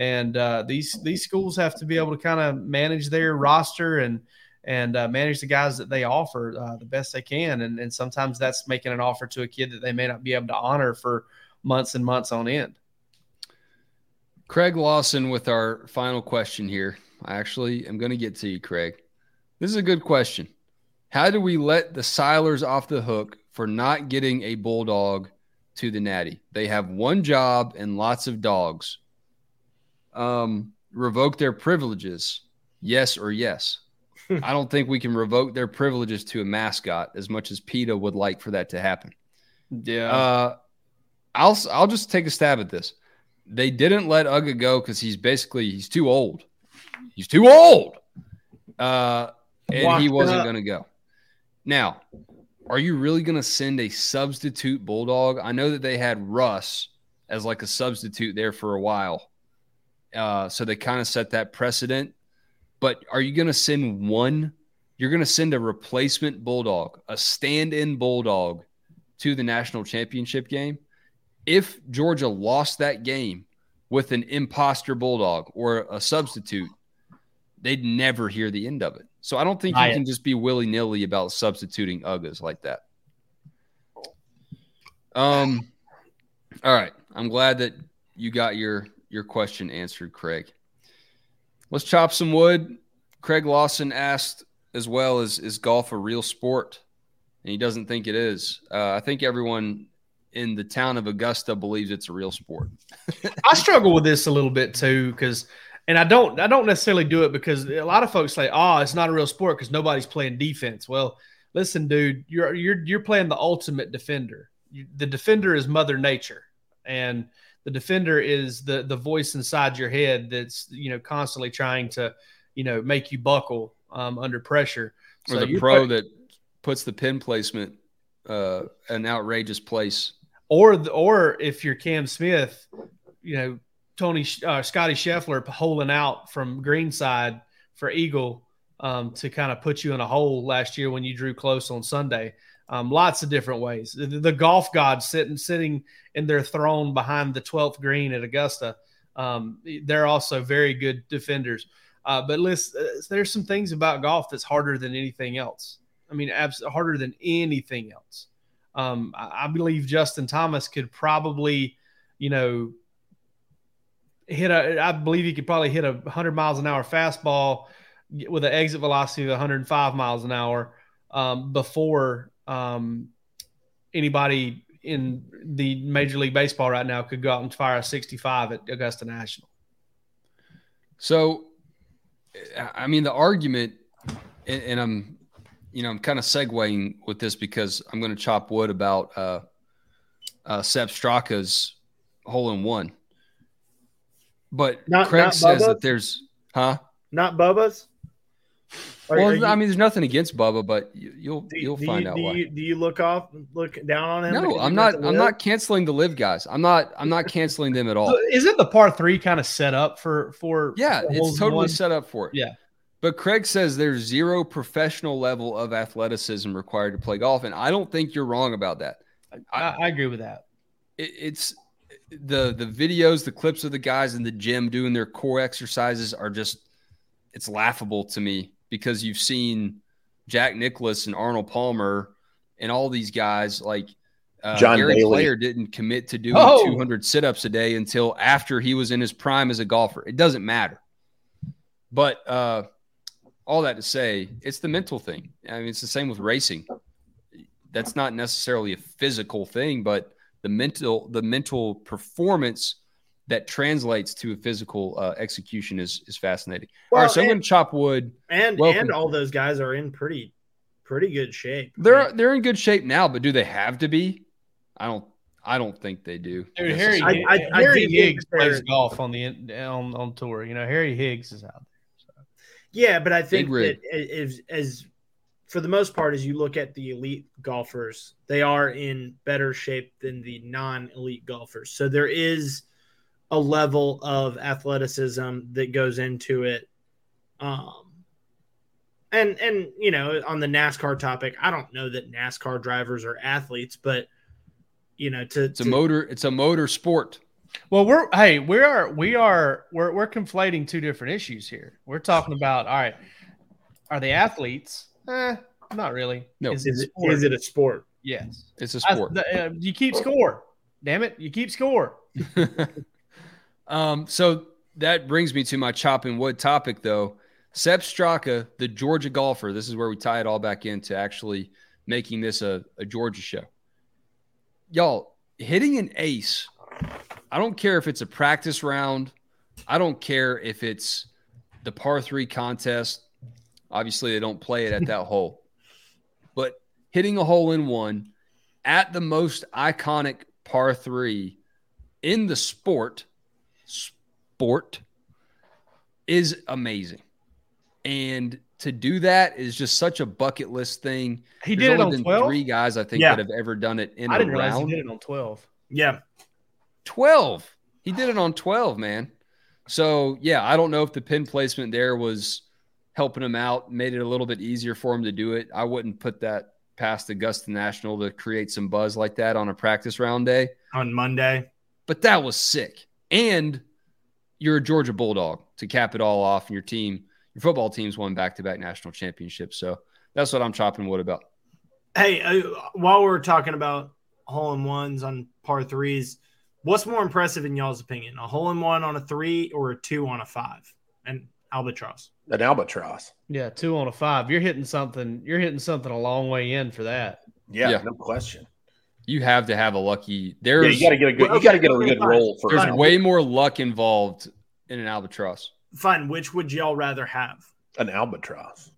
and uh, these these schools have to be able to kind of manage their roster and and uh, manage the guys that they offer uh, the best they can. And, and sometimes that's making an offer to a kid that they may not be able to honor for months and months on end. Craig Lawson with our final question here. I actually am going to get to you, Craig. This is a good question. How do we let the Seilers off the hook for not getting a bulldog to the natty. They have one job and lots of dogs. Um, revoke their privileges, yes or yes. I don't think we can revoke their privileges to a mascot as much as PETA would like for that to happen. Yeah. Uh, I'll I'll just take a stab at this. They didn't let Uga go because he's basically he's too old. He's too old. Uh, and he wasn't going to go. Now, are you really going to send a substitute bulldog? I know that they had Russ as like a substitute there for a while. Uh, so they kind of set that precedent. But are you going to send one? You're going to send a replacement bulldog, a stand in bulldog to the national championship game. If Georgia lost that game with an imposter bulldog or a substitute, they'd never hear the end of it. So I don't think you can just be willy nilly about substituting Ugas like that. Um, all right. I'm glad that you got your your question answered, Craig. Let's chop some wood. Craig Lawson asked as well as is golf a real sport? And he doesn't think it is. Uh, I think everyone in the town of Augusta believes it's a real sport. I struggle with this a little bit too because and I don't I don't necessarily do it because a lot of folks say, "Oh, it's not a real sport because nobody's playing defense." Well, listen, dude, you're you're you're playing the ultimate defender. You, the defender is Mother Nature, and the defender is the the voice inside your head that's you know constantly trying to you know make you buckle um, under pressure. So or the pro that puts the pin placement uh, an outrageous place. Or the, or if you're Cam Smith, you know Tony uh, Scottie Scheffler holing out from greenside for Eagle um, to kind of put you in a hole last year when you drew close on Sunday. Um, lots of different ways. The, the, golf gods sitting sitting in their throne behind the 12th green at Augusta. Um, they're also very good defenders. Uh, but listen, uh, there's some things about golf that's harder than anything else. I mean, abs- harder than anything else. Um, I, I believe Justin Thomas could probably, you know, hit a, I believe he could probably hit a 100 miles an hour fastball with an exit velocity of 105 miles an hour um, before um, anybody in the Major League Baseball right now could go out and fire a 65 at Augusta National. So, I mean, the argument, and, and I'm, you know, I'm kind of segueing with this because I'm going to chop wood about uh, uh, Sepp Straka's hole in one. But not, Craig not says Bubba? that there's, huh? Not Bubba's. Well, you, I mean, there's nothing against Bubba, but you, will you'll do find you, out do why. You, do you look off, look down on him? No, I'm not. I'm not canceling the live guys. I'm not. I'm not canceling them at all. So isn't the par three kind of set up for for? Yeah, it's totally one? set up for it. Yeah. But Craig says there's zero professional level of athleticism required to play golf, and I don't think you're wrong about that. I, I agree with that. It, it's the the videos, the clips of the guys in the gym doing their core exercises are just it's laughable to me because you've seen Jack Nicklaus and Arnold Palmer and all these guys like uh, John Gary Bailey. Player didn't commit to doing oh. 200 sit-ups a day until after he was in his prime as a golfer. It doesn't matter. But uh, all that to say, it's the mental thing. I mean, it's the same with racing. That's not necessarily a physical thing, but the mental the mental performance that translates to a physical uh, execution is is fascinating. Well, all right, so and, I'm going to chop wood. And Welcome. and all those guys are in pretty pretty good shape. They're they're in good shape now, but do they have to be? I don't I don't think they do. Dude, Harry, I- I- I Harry do think Higgs they're- plays golf on the on on tour. You know, Harry Higgs is out there. Yeah, but I think that as, as for the most part, as you look at the elite golfers, they are in better shape than the non-elite golfers. So there is a level of athleticism that goes into it. Um, and and you know, on the NASCAR topic, I don't know that NASCAR drivers are athletes, but you know, to, It's a motor. It's a motor sport. Well, we're hey, we are we are we're we're conflating two different issues here. We're talking about all right, are they athletes? Eh, not really. No. Is it is it, sport? is it a sport? yes. It's a sport. the- uh, you keep score. Damn it, you keep score. um, so that brings me to my chopping wood topic, though. Sepp Straka, the Georgia golfer. This is where we tie it all back into actually making this a, a Georgia show. Y'all, hitting an ace, I don't care if it's a practice round. I don't care if it's the par three contest. Obviously, they don't play it at that hole. But hitting a hole in one at the most iconic par three in the sport, sport is amazing. And to do that is just such a bucket list thing. He There's did it on been twelve. three guys I think Yeah. that have ever done it in I a didn't realize round. he did it on twelve. Yeah, 12. He did it on 12, man. So, yeah, I don't know if the pin placement there was helping him out, made it a little bit easier for him to do it. I wouldn't put that past Augusta National to create some buzz like that on a practice round day. on Monday. But that was sick. And you're a Georgia Bulldog to cap it all off, and your team, your football team's won back to back national championships. So that's what I'm chopping wood about. Hey, uh, while we're talking about hole in ones on par threes, what's more impressive in y'all's opinion? A hole in one on a three or a two on a five? And albatross. An albatross. Yeah, two on a five. You're hitting something. You're hitting something a long way in for that. Yeah, Yeah. no question. You have to have a lucky. Yeah, There's you got to get a good. Well, You got to get a good fine. roll for. there's Fine. way more luck involved in an albatross. Fine. Which would y'all rather have? an albatross.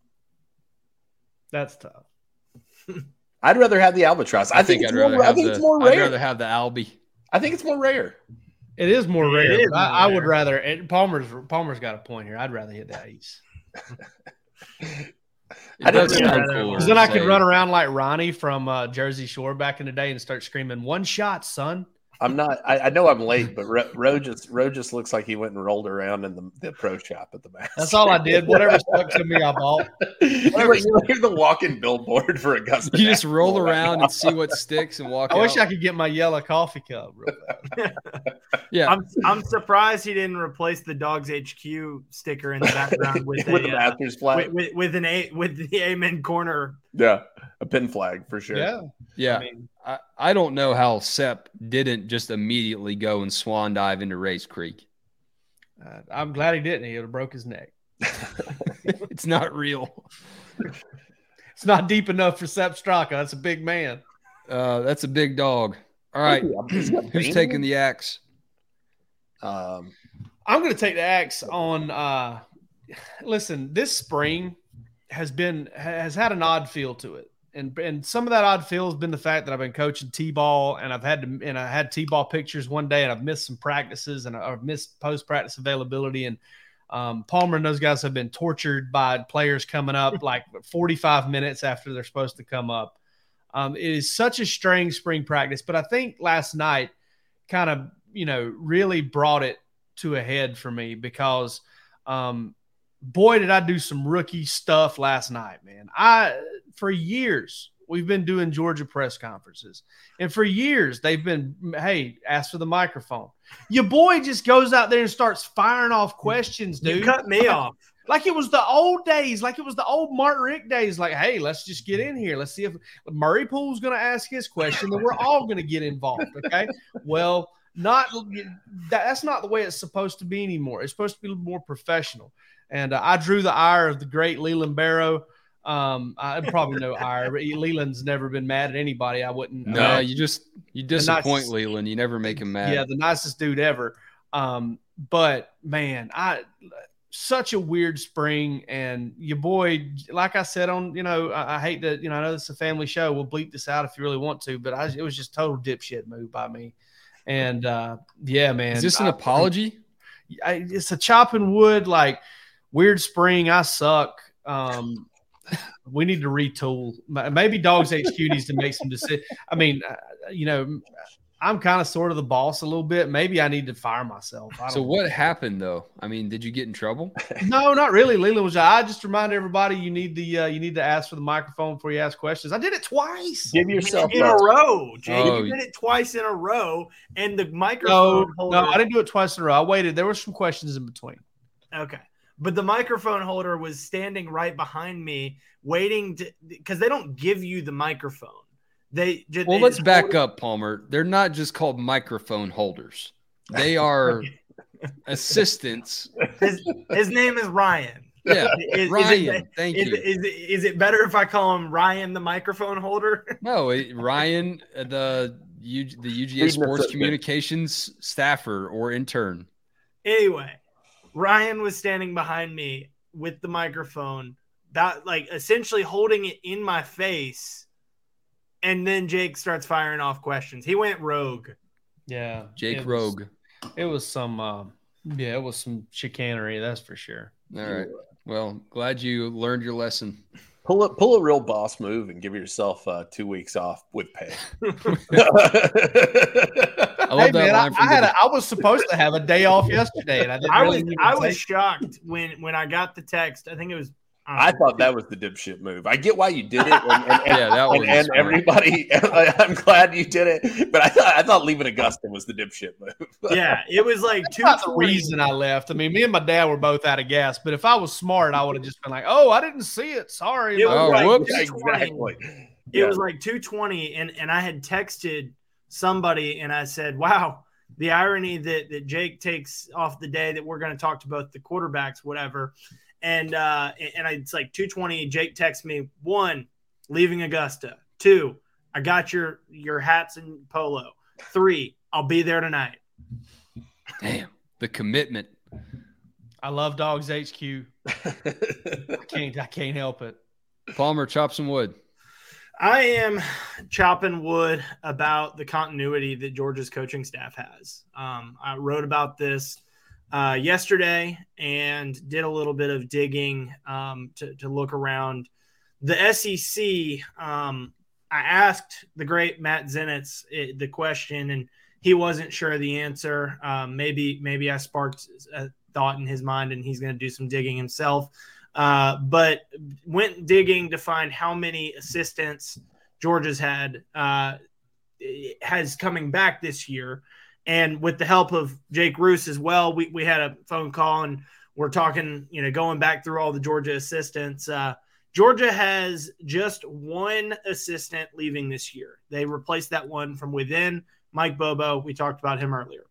That's tough. I'd rather have the albatross. I, think, I'd it's more. rather I think the, it's more rare. I'd rare. rather have the Albie. I think it's more rare. It is more It rare. is but I, more I would rather. And Palmer's Palmer's got a point here. I'd rather hit the ace It I didn't does know sound because then I could run around like Ronnie from uh, Jersey Shore back in the day and start screaming "one shot, son." I'm not. I, I know I'm late, but Ro, Ro just Ro just looks like he went and rolled around in the, the pro shop at the Mass. That's all I did. Whatever stuck to me, I bought. you're, you're the walking billboard for Augusta. You just roll National right around now. and see what sticks and walk I wish I could get my yellow coffee cup. Real bad. Yeah, I'm I'm surprised he didn't replace the Dawgs HQ sticker in the background with, with a, the uh, flag. with, with, with an a with the amen corner. yeah, a pin flag for sure. Yeah, yeah. I mean, I, I don't know how Sepp didn't just immediately go and swan dive into Rae's Creek. uh, I'm glad he didn't. He would have broke his neck. It's not real. It's not deep enough for Sepp Straka. That's a big man. Uh, that's a big dog. All right, He's got who's taking the axe? Um, I'm going to take the axe on. Uh, listen, this spring has been has had an odd feel to it, and and some of that odd feel has been the fact that I've been coaching t-ball, and I've had to and I had t-ball pictures one day, and I've missed some practices, and I've missed post practice availability, and um, Palmer and those guys have been tortured by players coming up like 45 minutes after they're supposed to come up. Um, it is such a strange spring practice, but I think last night kind of you know really brought it to a head for me because um, boy did I do some rookie stuff last night, man. I for years we've been doing Georgia press conferences, and for years they've been hey ask for the microphone. Your boy just goes out there and starts firing off questions, dude You cut me off. like it was the old days, like it was the old Martin Rick days. Like, hey, let's just get in here. Let's see if Murray Pool's going to ask his question, then we're all going to get involved. Okay. well, not that, that's not the way it's supposed to be anymore. It's supposed to be more professional. And uh, I drew the ire of the great Leland Barrow. Um, I probably know but Leland's never been mad at anybody. I wouldn't. No, uh, you just you disappoint Leland. You never make him mad. yeah, the nicest dude ever. Um, but man, I such a weird spring, and your boy, like I said on, you know, I, I hate to, you know, I know this is a family show. We'll bleep this out if you really want to, but I, it was just total dipshit move by me. And uh, yeah, man, Is this an I- apology? I, it's a chopping wood like weird spring. I suck. Um, we need to retool. Maybe Dawgs HQ needs to make some decisions. I mean, uh, you know, I'm kind of sort of the boss a little bit. Maybe I need to fire myself. I don't So know. what happened though? I mean, did you get in trouble? No, not really. Leland was. I just remind everybody you need the uh, you need to ask for the microphone before you ask questions. I did it twice. Give yourself in a row, Jake. Oh. You did it twice in a row, and the microphone holder. no, I didn't do it twice in a row. I waited. There were some questions in between. Okay. But the microphone holder was standing right behind me, waiting to because they don't give you the microphone. They just Well, they let's just back hold up, Palmer. They're not just called microphone holders. They are assistants. His, his name is Ryan. Yeah, Is- is it- Ryan. Thank Is, you. is, it- is it better if I call him Ryan the microphone holder? No, it- Ryan, uh, the U, the UGA Sports. Communications staffer or intern. anyway, Ryan was standing behind me with the microphone, that like essentially holding it in my face. And then Jake starts firing off questions. He went rogue. Yeah, Jake it was- Rogue. It was some. Uh, yeah, it was some chicanery. That's for sure. All right. Well, glad you learned your lesson. Pull a pull a real boss move and give yourself uh, two weeks off with pay. I love hey that man, I, line from I had a, I was supposed to have a day off yesterday, and I didn't. I really was I was take- shocked when when I got the text. I think it was. don't I thought that was the dipshit move. I get why you did it, and, and, and, Yeah, that and, was and smart. everybody. I'm glad you did it, but I thought I thought leaving Augusta was the dipshit move. Yeah, it was like two. That's not the reason I left. I mean, me and my dad were both out of gas. But if I was smart, I would have just been like, "Oh, I didn't see it. Sorry." It was Oh, like whoops. 220. exactly. It Yeah. was like 220, and and I had texted somebody, and I said, "Wow, the irony that that Jake takes off the day that we're going to talk to both the quarterbacks, whatever." And uh, and I, it's like 220. Jake texts me one, leaving Augusta. Two, I got your your hats and polo. Three, I'll be there tonight. Damn, the commitment. I love Dawgs HQ. I can't. I can't help it. Palmer, chop some wood. I am chopping wood about the continuity that Georgia's coaching staff has. Um, I wrote about this uh, yesterday and did a little bit of digging um, to, to look around. The SEC, um, I asked the great Matt Zenitz eh, the question, and he wasn't sure of the answer. Um, maybe maybe I sparked a thought in his mind, and he's going to do some digging himself. Uh, but went digging to find how many assistants Georgia's had uh, has coming back this year, and with the help of Jake Rowe's as well, we we had a phone call and we're talking, you know, going back through all the Georgia assistants. Uh, Georgia has just one assistant leaving this year. They replaced that one from within. Mike Bobo, we talked about him earlier.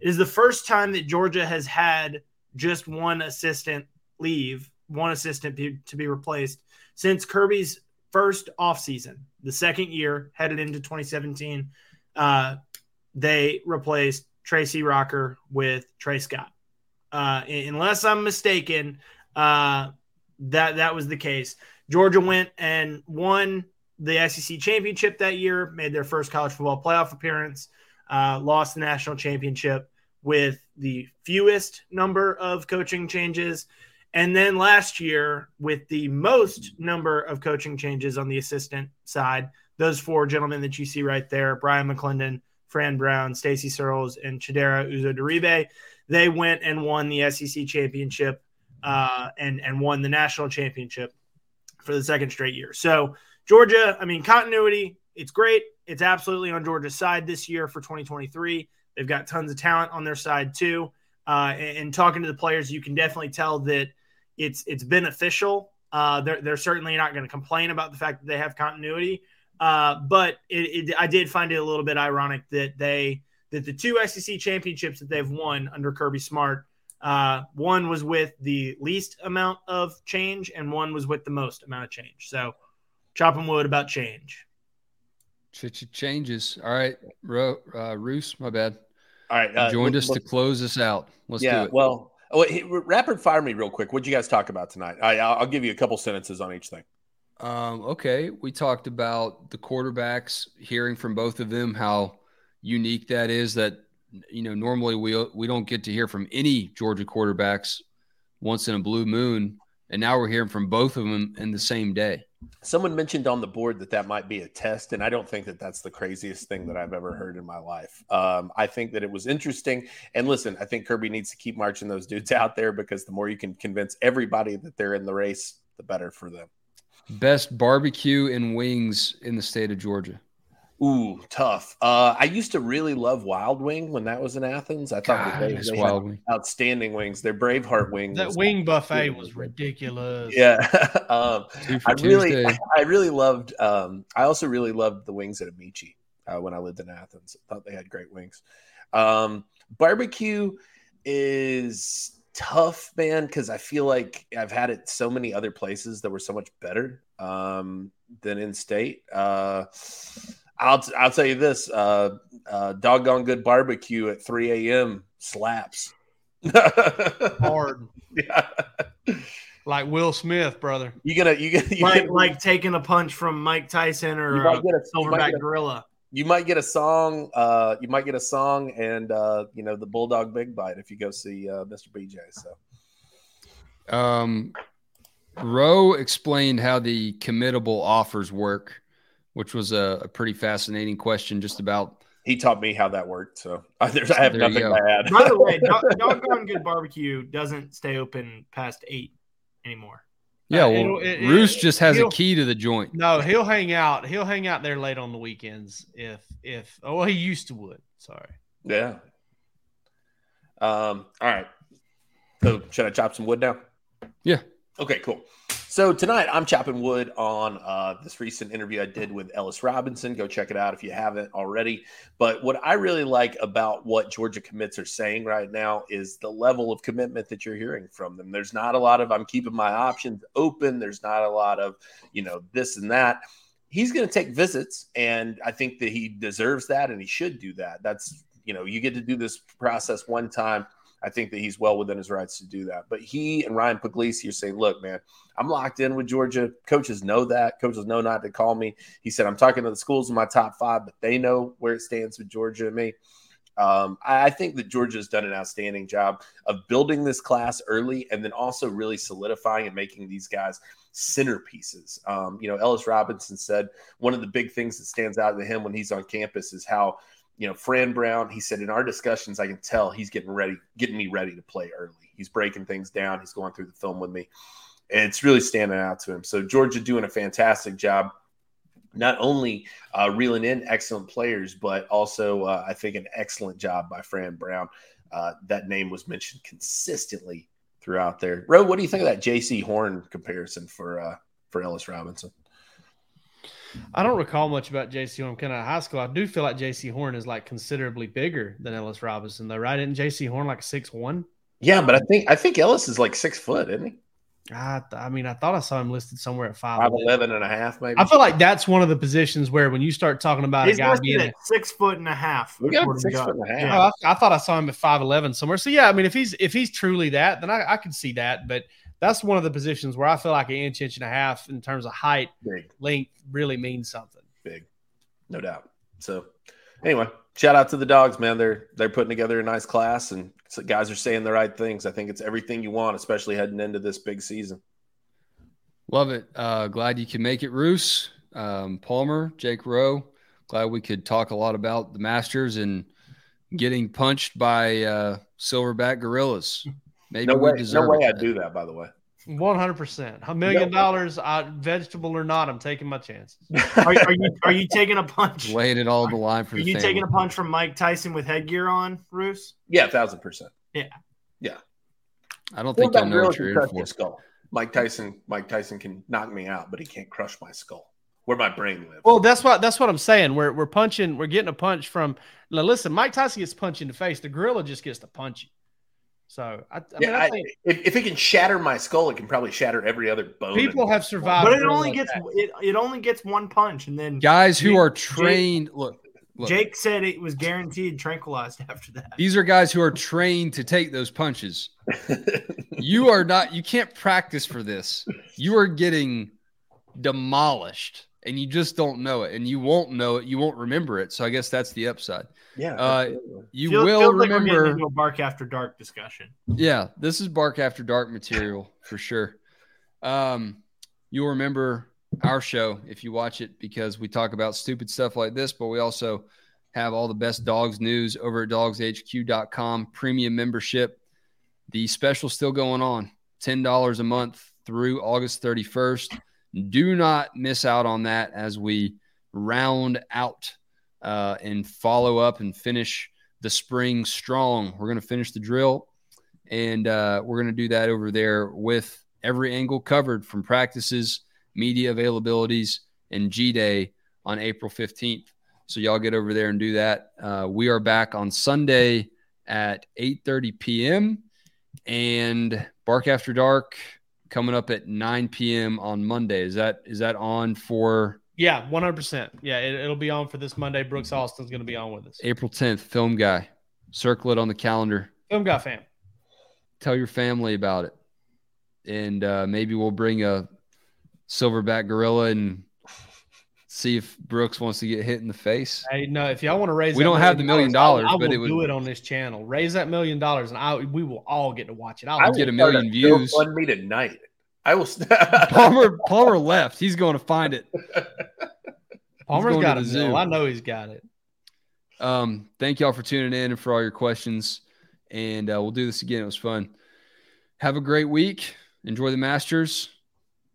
It is the first time that Georgia has had just one assistant leave, one assistant be, to be replaced since Kirby's first offseason, the second year headed into 2017. Uh, they replaced Tracy Rocker with Tray Scott. Uh, unless I'm mistaken, uh, that that was the case. Georgia went and won the SEC championship that year, made their first college football playoff appearance, uh, lost the national championship with the fewest number of coaching changes. And then last year, with the most number of coaching changes on the assistant side, those four gentlemen that you see right there Brian McClendon, Fran Brown, Stacy Searels, and Chidera Uzo-Diribe, they went and won the SEC championship uh, and, and won the national championship for the second straight year. So, Georgia, I mean, continuity, it's great. It's absolutely on Georgia's side this year for 2023. They've got tons of talent on their side too. Uh, and, and talking to the players, you can definitely tell that it's it's beneficial. Uh, they're they're certainly not going to complain about the fact that they have continuity. Uh, but it, it, I did find it a little bit ironic that they that the two SEC championships that they've won under Kirby Smart, uh, one was with the least amount of change, and one was with the most amount of change. So, chopping wood about change. Ch- changes. All right, Ro- uh, Roos, my bad. All right, You uh, joined look- us to close us out. Let's yeah, do it. well, Oh, wait, rapid fire me real quick. What'd you guys talk about tonight? I, I'll give you a couple sentences on each thing. Um, okay, we talked about the quarterbacks, hearing from both of them how unique that is. That you know normally we we don't get to hear from any Georgia quarterbacks once in a blue moon, and now we're hearing from both of them in the same day. Someone mentioned on the board that that might be a test, and I don't think that that's the craziest thing that I've ever heard in my life. Um, I think that it was interesting. And listen, I think Kirby needs to keep marching those dudes out there because the more you can convince everybody that they're in the race, the better for them. Best barbecue and wings in the state of Georgia. Ooh, tough. Uh, I used to really love Wild Wing when that was in Athens. I thought God, they, they Wild Wing. outstanding wings. Their Braveheart wing. That wing buffet was ridiculous. Yeah, um, I really, I really loved. Um, I also really loved the wings at Amici uh, when I lived in Athens. I thought they had great wings. Um, barbecue is tough, man, because I feel like I've had it so many other places that were so much better um, than in state. Uh, I'll I'll tell you this: uh, uh, doggone good barbecue at 3 a.m. slaps hard. Yeah. Like Will Smith, brother. You gonna you gonna you like, like taking a punch from Mike Tyson or a, a silverback gorilla. You might get a song. Uh, you might get a song, and uh, you know the Bulldog Big Bite if you go see uh, Mr. BJ. So, um, Rowe explained how the committable offers work which was a, a pretty fascinating question just about he taught me how that worked. So I, I have nothing to add. By the way, Doggone Good Barbecue doesn't stay open past eight anymore. Yeah, uh, well, it, Roos just has a key to the joint. No, he'll hang out. He'll hang out there late on the weekends if if oh well, he used to would. Sorry. Yeah. Um. All right. So should I chop some wood now? Yeah. Okay. Cool. So tonight I'm chopping wood on uh, this recent interview I did with Ellis Robinson. Go check it out if you haven't already. But what I really like about what Georgia commits are saying right now is the level of commitment that you're hearing from them. There's not a lot of I'm keeping my options open. There's not a lot of you know this and that. He's going to take visits, and I think that he deserves that, and he should do that. That's you know you get to do this process one time I think that he's well within his rights to do that. But he and Ryan Puglisi are saying, look, man, I'm locked in with Georgia. Coaches know that. Coaches know not to call me. He said, I'm talking to the schools in my top five, but they know where it stands with Georgia and me. Um, I think that Georgia has done an outstanding job of building this class early and then also really solidifying and making these guys centerpieces. Um, you know, Ellis Robinson said one of the big things that stands out to him when he's on campus is how you know, Fran Brown, he said in our discussions, I can tell he's getting ready, getting me ready to play early. He's breaking things down. He's going through the film with me. And it's really standing out to him. So Georgia doing a fantastic job, not only uh, reeling in excellent players, but also uh, I think an excellent job by Fran Brown. Uh, that name was mentioned consistently throughout there. Ro, what do you think of that Jaycee Horn comparison for uh, for Ellis Robinson? I don't recall much about Jaycee Horn kind of high school. I do feel like Jaycee Horn is like considerably bigger than Ellis Robinson, though, right? Isn't Jaycee Horn like six one? Yeah, but I think I think Ellis is like six foot, isn't he? I, I mean, I thought I saw him listed somewhere at five, 11 and a half, maybe. I feel like that's one of the positions where when you start talking about He's a guy being at six foot and a half. We got six foot and a half. Yeah. Oh, I, I, thought I saw him at five eleven somewhere. So yeah, I mean, if he's if he's truly that, then I, I could see that. But that's one of the positions where I feel like an inch, inch and a half in terms of height, Big. length really means something big, no doubt. So, anyway, shout out to the dogs, man. They're they're putting together a nice class, and guys are saying the right things. I think it's everything you want, especially heading into this big season. Love it. Uh, glad you can make it, Roos, um, Palmer, Jake Rowe. Glad we could talk a lot about the Masters and getting punched by uh, silverback gorillas. Maybe no way, we deserve. No way I'd do that. By the way. One hundred percent. A million dollars, uh, vegetable or not, I'm taking my chances. are, are, you are you taking a punch? Laying it all the line for are you family. taking a punch from Mike Tyson with headgear on, Roos? Yeah, thousand percent. Yeah, yeah. I don't think they'll know what you're in for. Skull. Mike Tyson. Mike Tyson can knock me out, but he can't crush my skull. Where my brain lives. Well, that's what that's what I'm saying. We're we're punching. We're getting a punch from. Now, listen, Mike Tyson gets punched in the face. The gorilla just gets to punch you. So I, I yeah, mean, I think I, if, if, it can shatter my skull, it can probably shatter every other bone. People have survived, but it only gets it, it only gets one punch, and then guys who are trained. Look, Look, Jake said it was guaranteed tranquilized after that. These are guys who are trained to take those punches. you are not, you can't practice for this. You are getting demolished and you just don't know it. And you won't know it. You won't remember it. So I guess that's the upside. Yeah. Uh, you Feels- will feels like we're remember. into a bark after dark discussion. Yeah, this is Bark After Dark material for sure. Um, you'll remember our show if you watch it because we talk about stupid stuff like this, but we also have all the best dogs news over at dawgshq.com premium membership. The special still going on $10 a month through August 31st. Do not miss out on that as we round out uh, and follow up and finish the spring strong. We're going to finish the drill and uh, we're going to do that over there with every angle covered from practices, media availabilities, and G Day on April 15th. So y'all get over there and do that. Uh, we are back on Sunday at 8:30 p.m. and Bark After Dark coming up at 9 p.m. on Monday. Is that is that on for Yeah, one hundred percent. Yeah, it, it'll be on for this Monday. Brooks Austin's going to be on with us. April 10th? Film guy, circle it on the calendar. Film guy fam. tell your family about it and uh, maybe we'll bring a silverback gorilla and see if brooks wants to get hit in the face Hey, no, if y'all want to raise, We that don't have the million dollars, dollars, I, I but will it would- do it on this channel. Raise that million dollars, and I we will all get to watch it. I'll I do would get a million views. Fund me tonight. I will. palmer palmer left he's going to find it Palmer's going got to a the zoo. I know he's got it. um thank y'all for tuning in and for all your questions and uh, we'll do this again it was fun have a great week enjoy the masters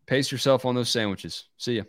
pace yourself on those sandwiches see ya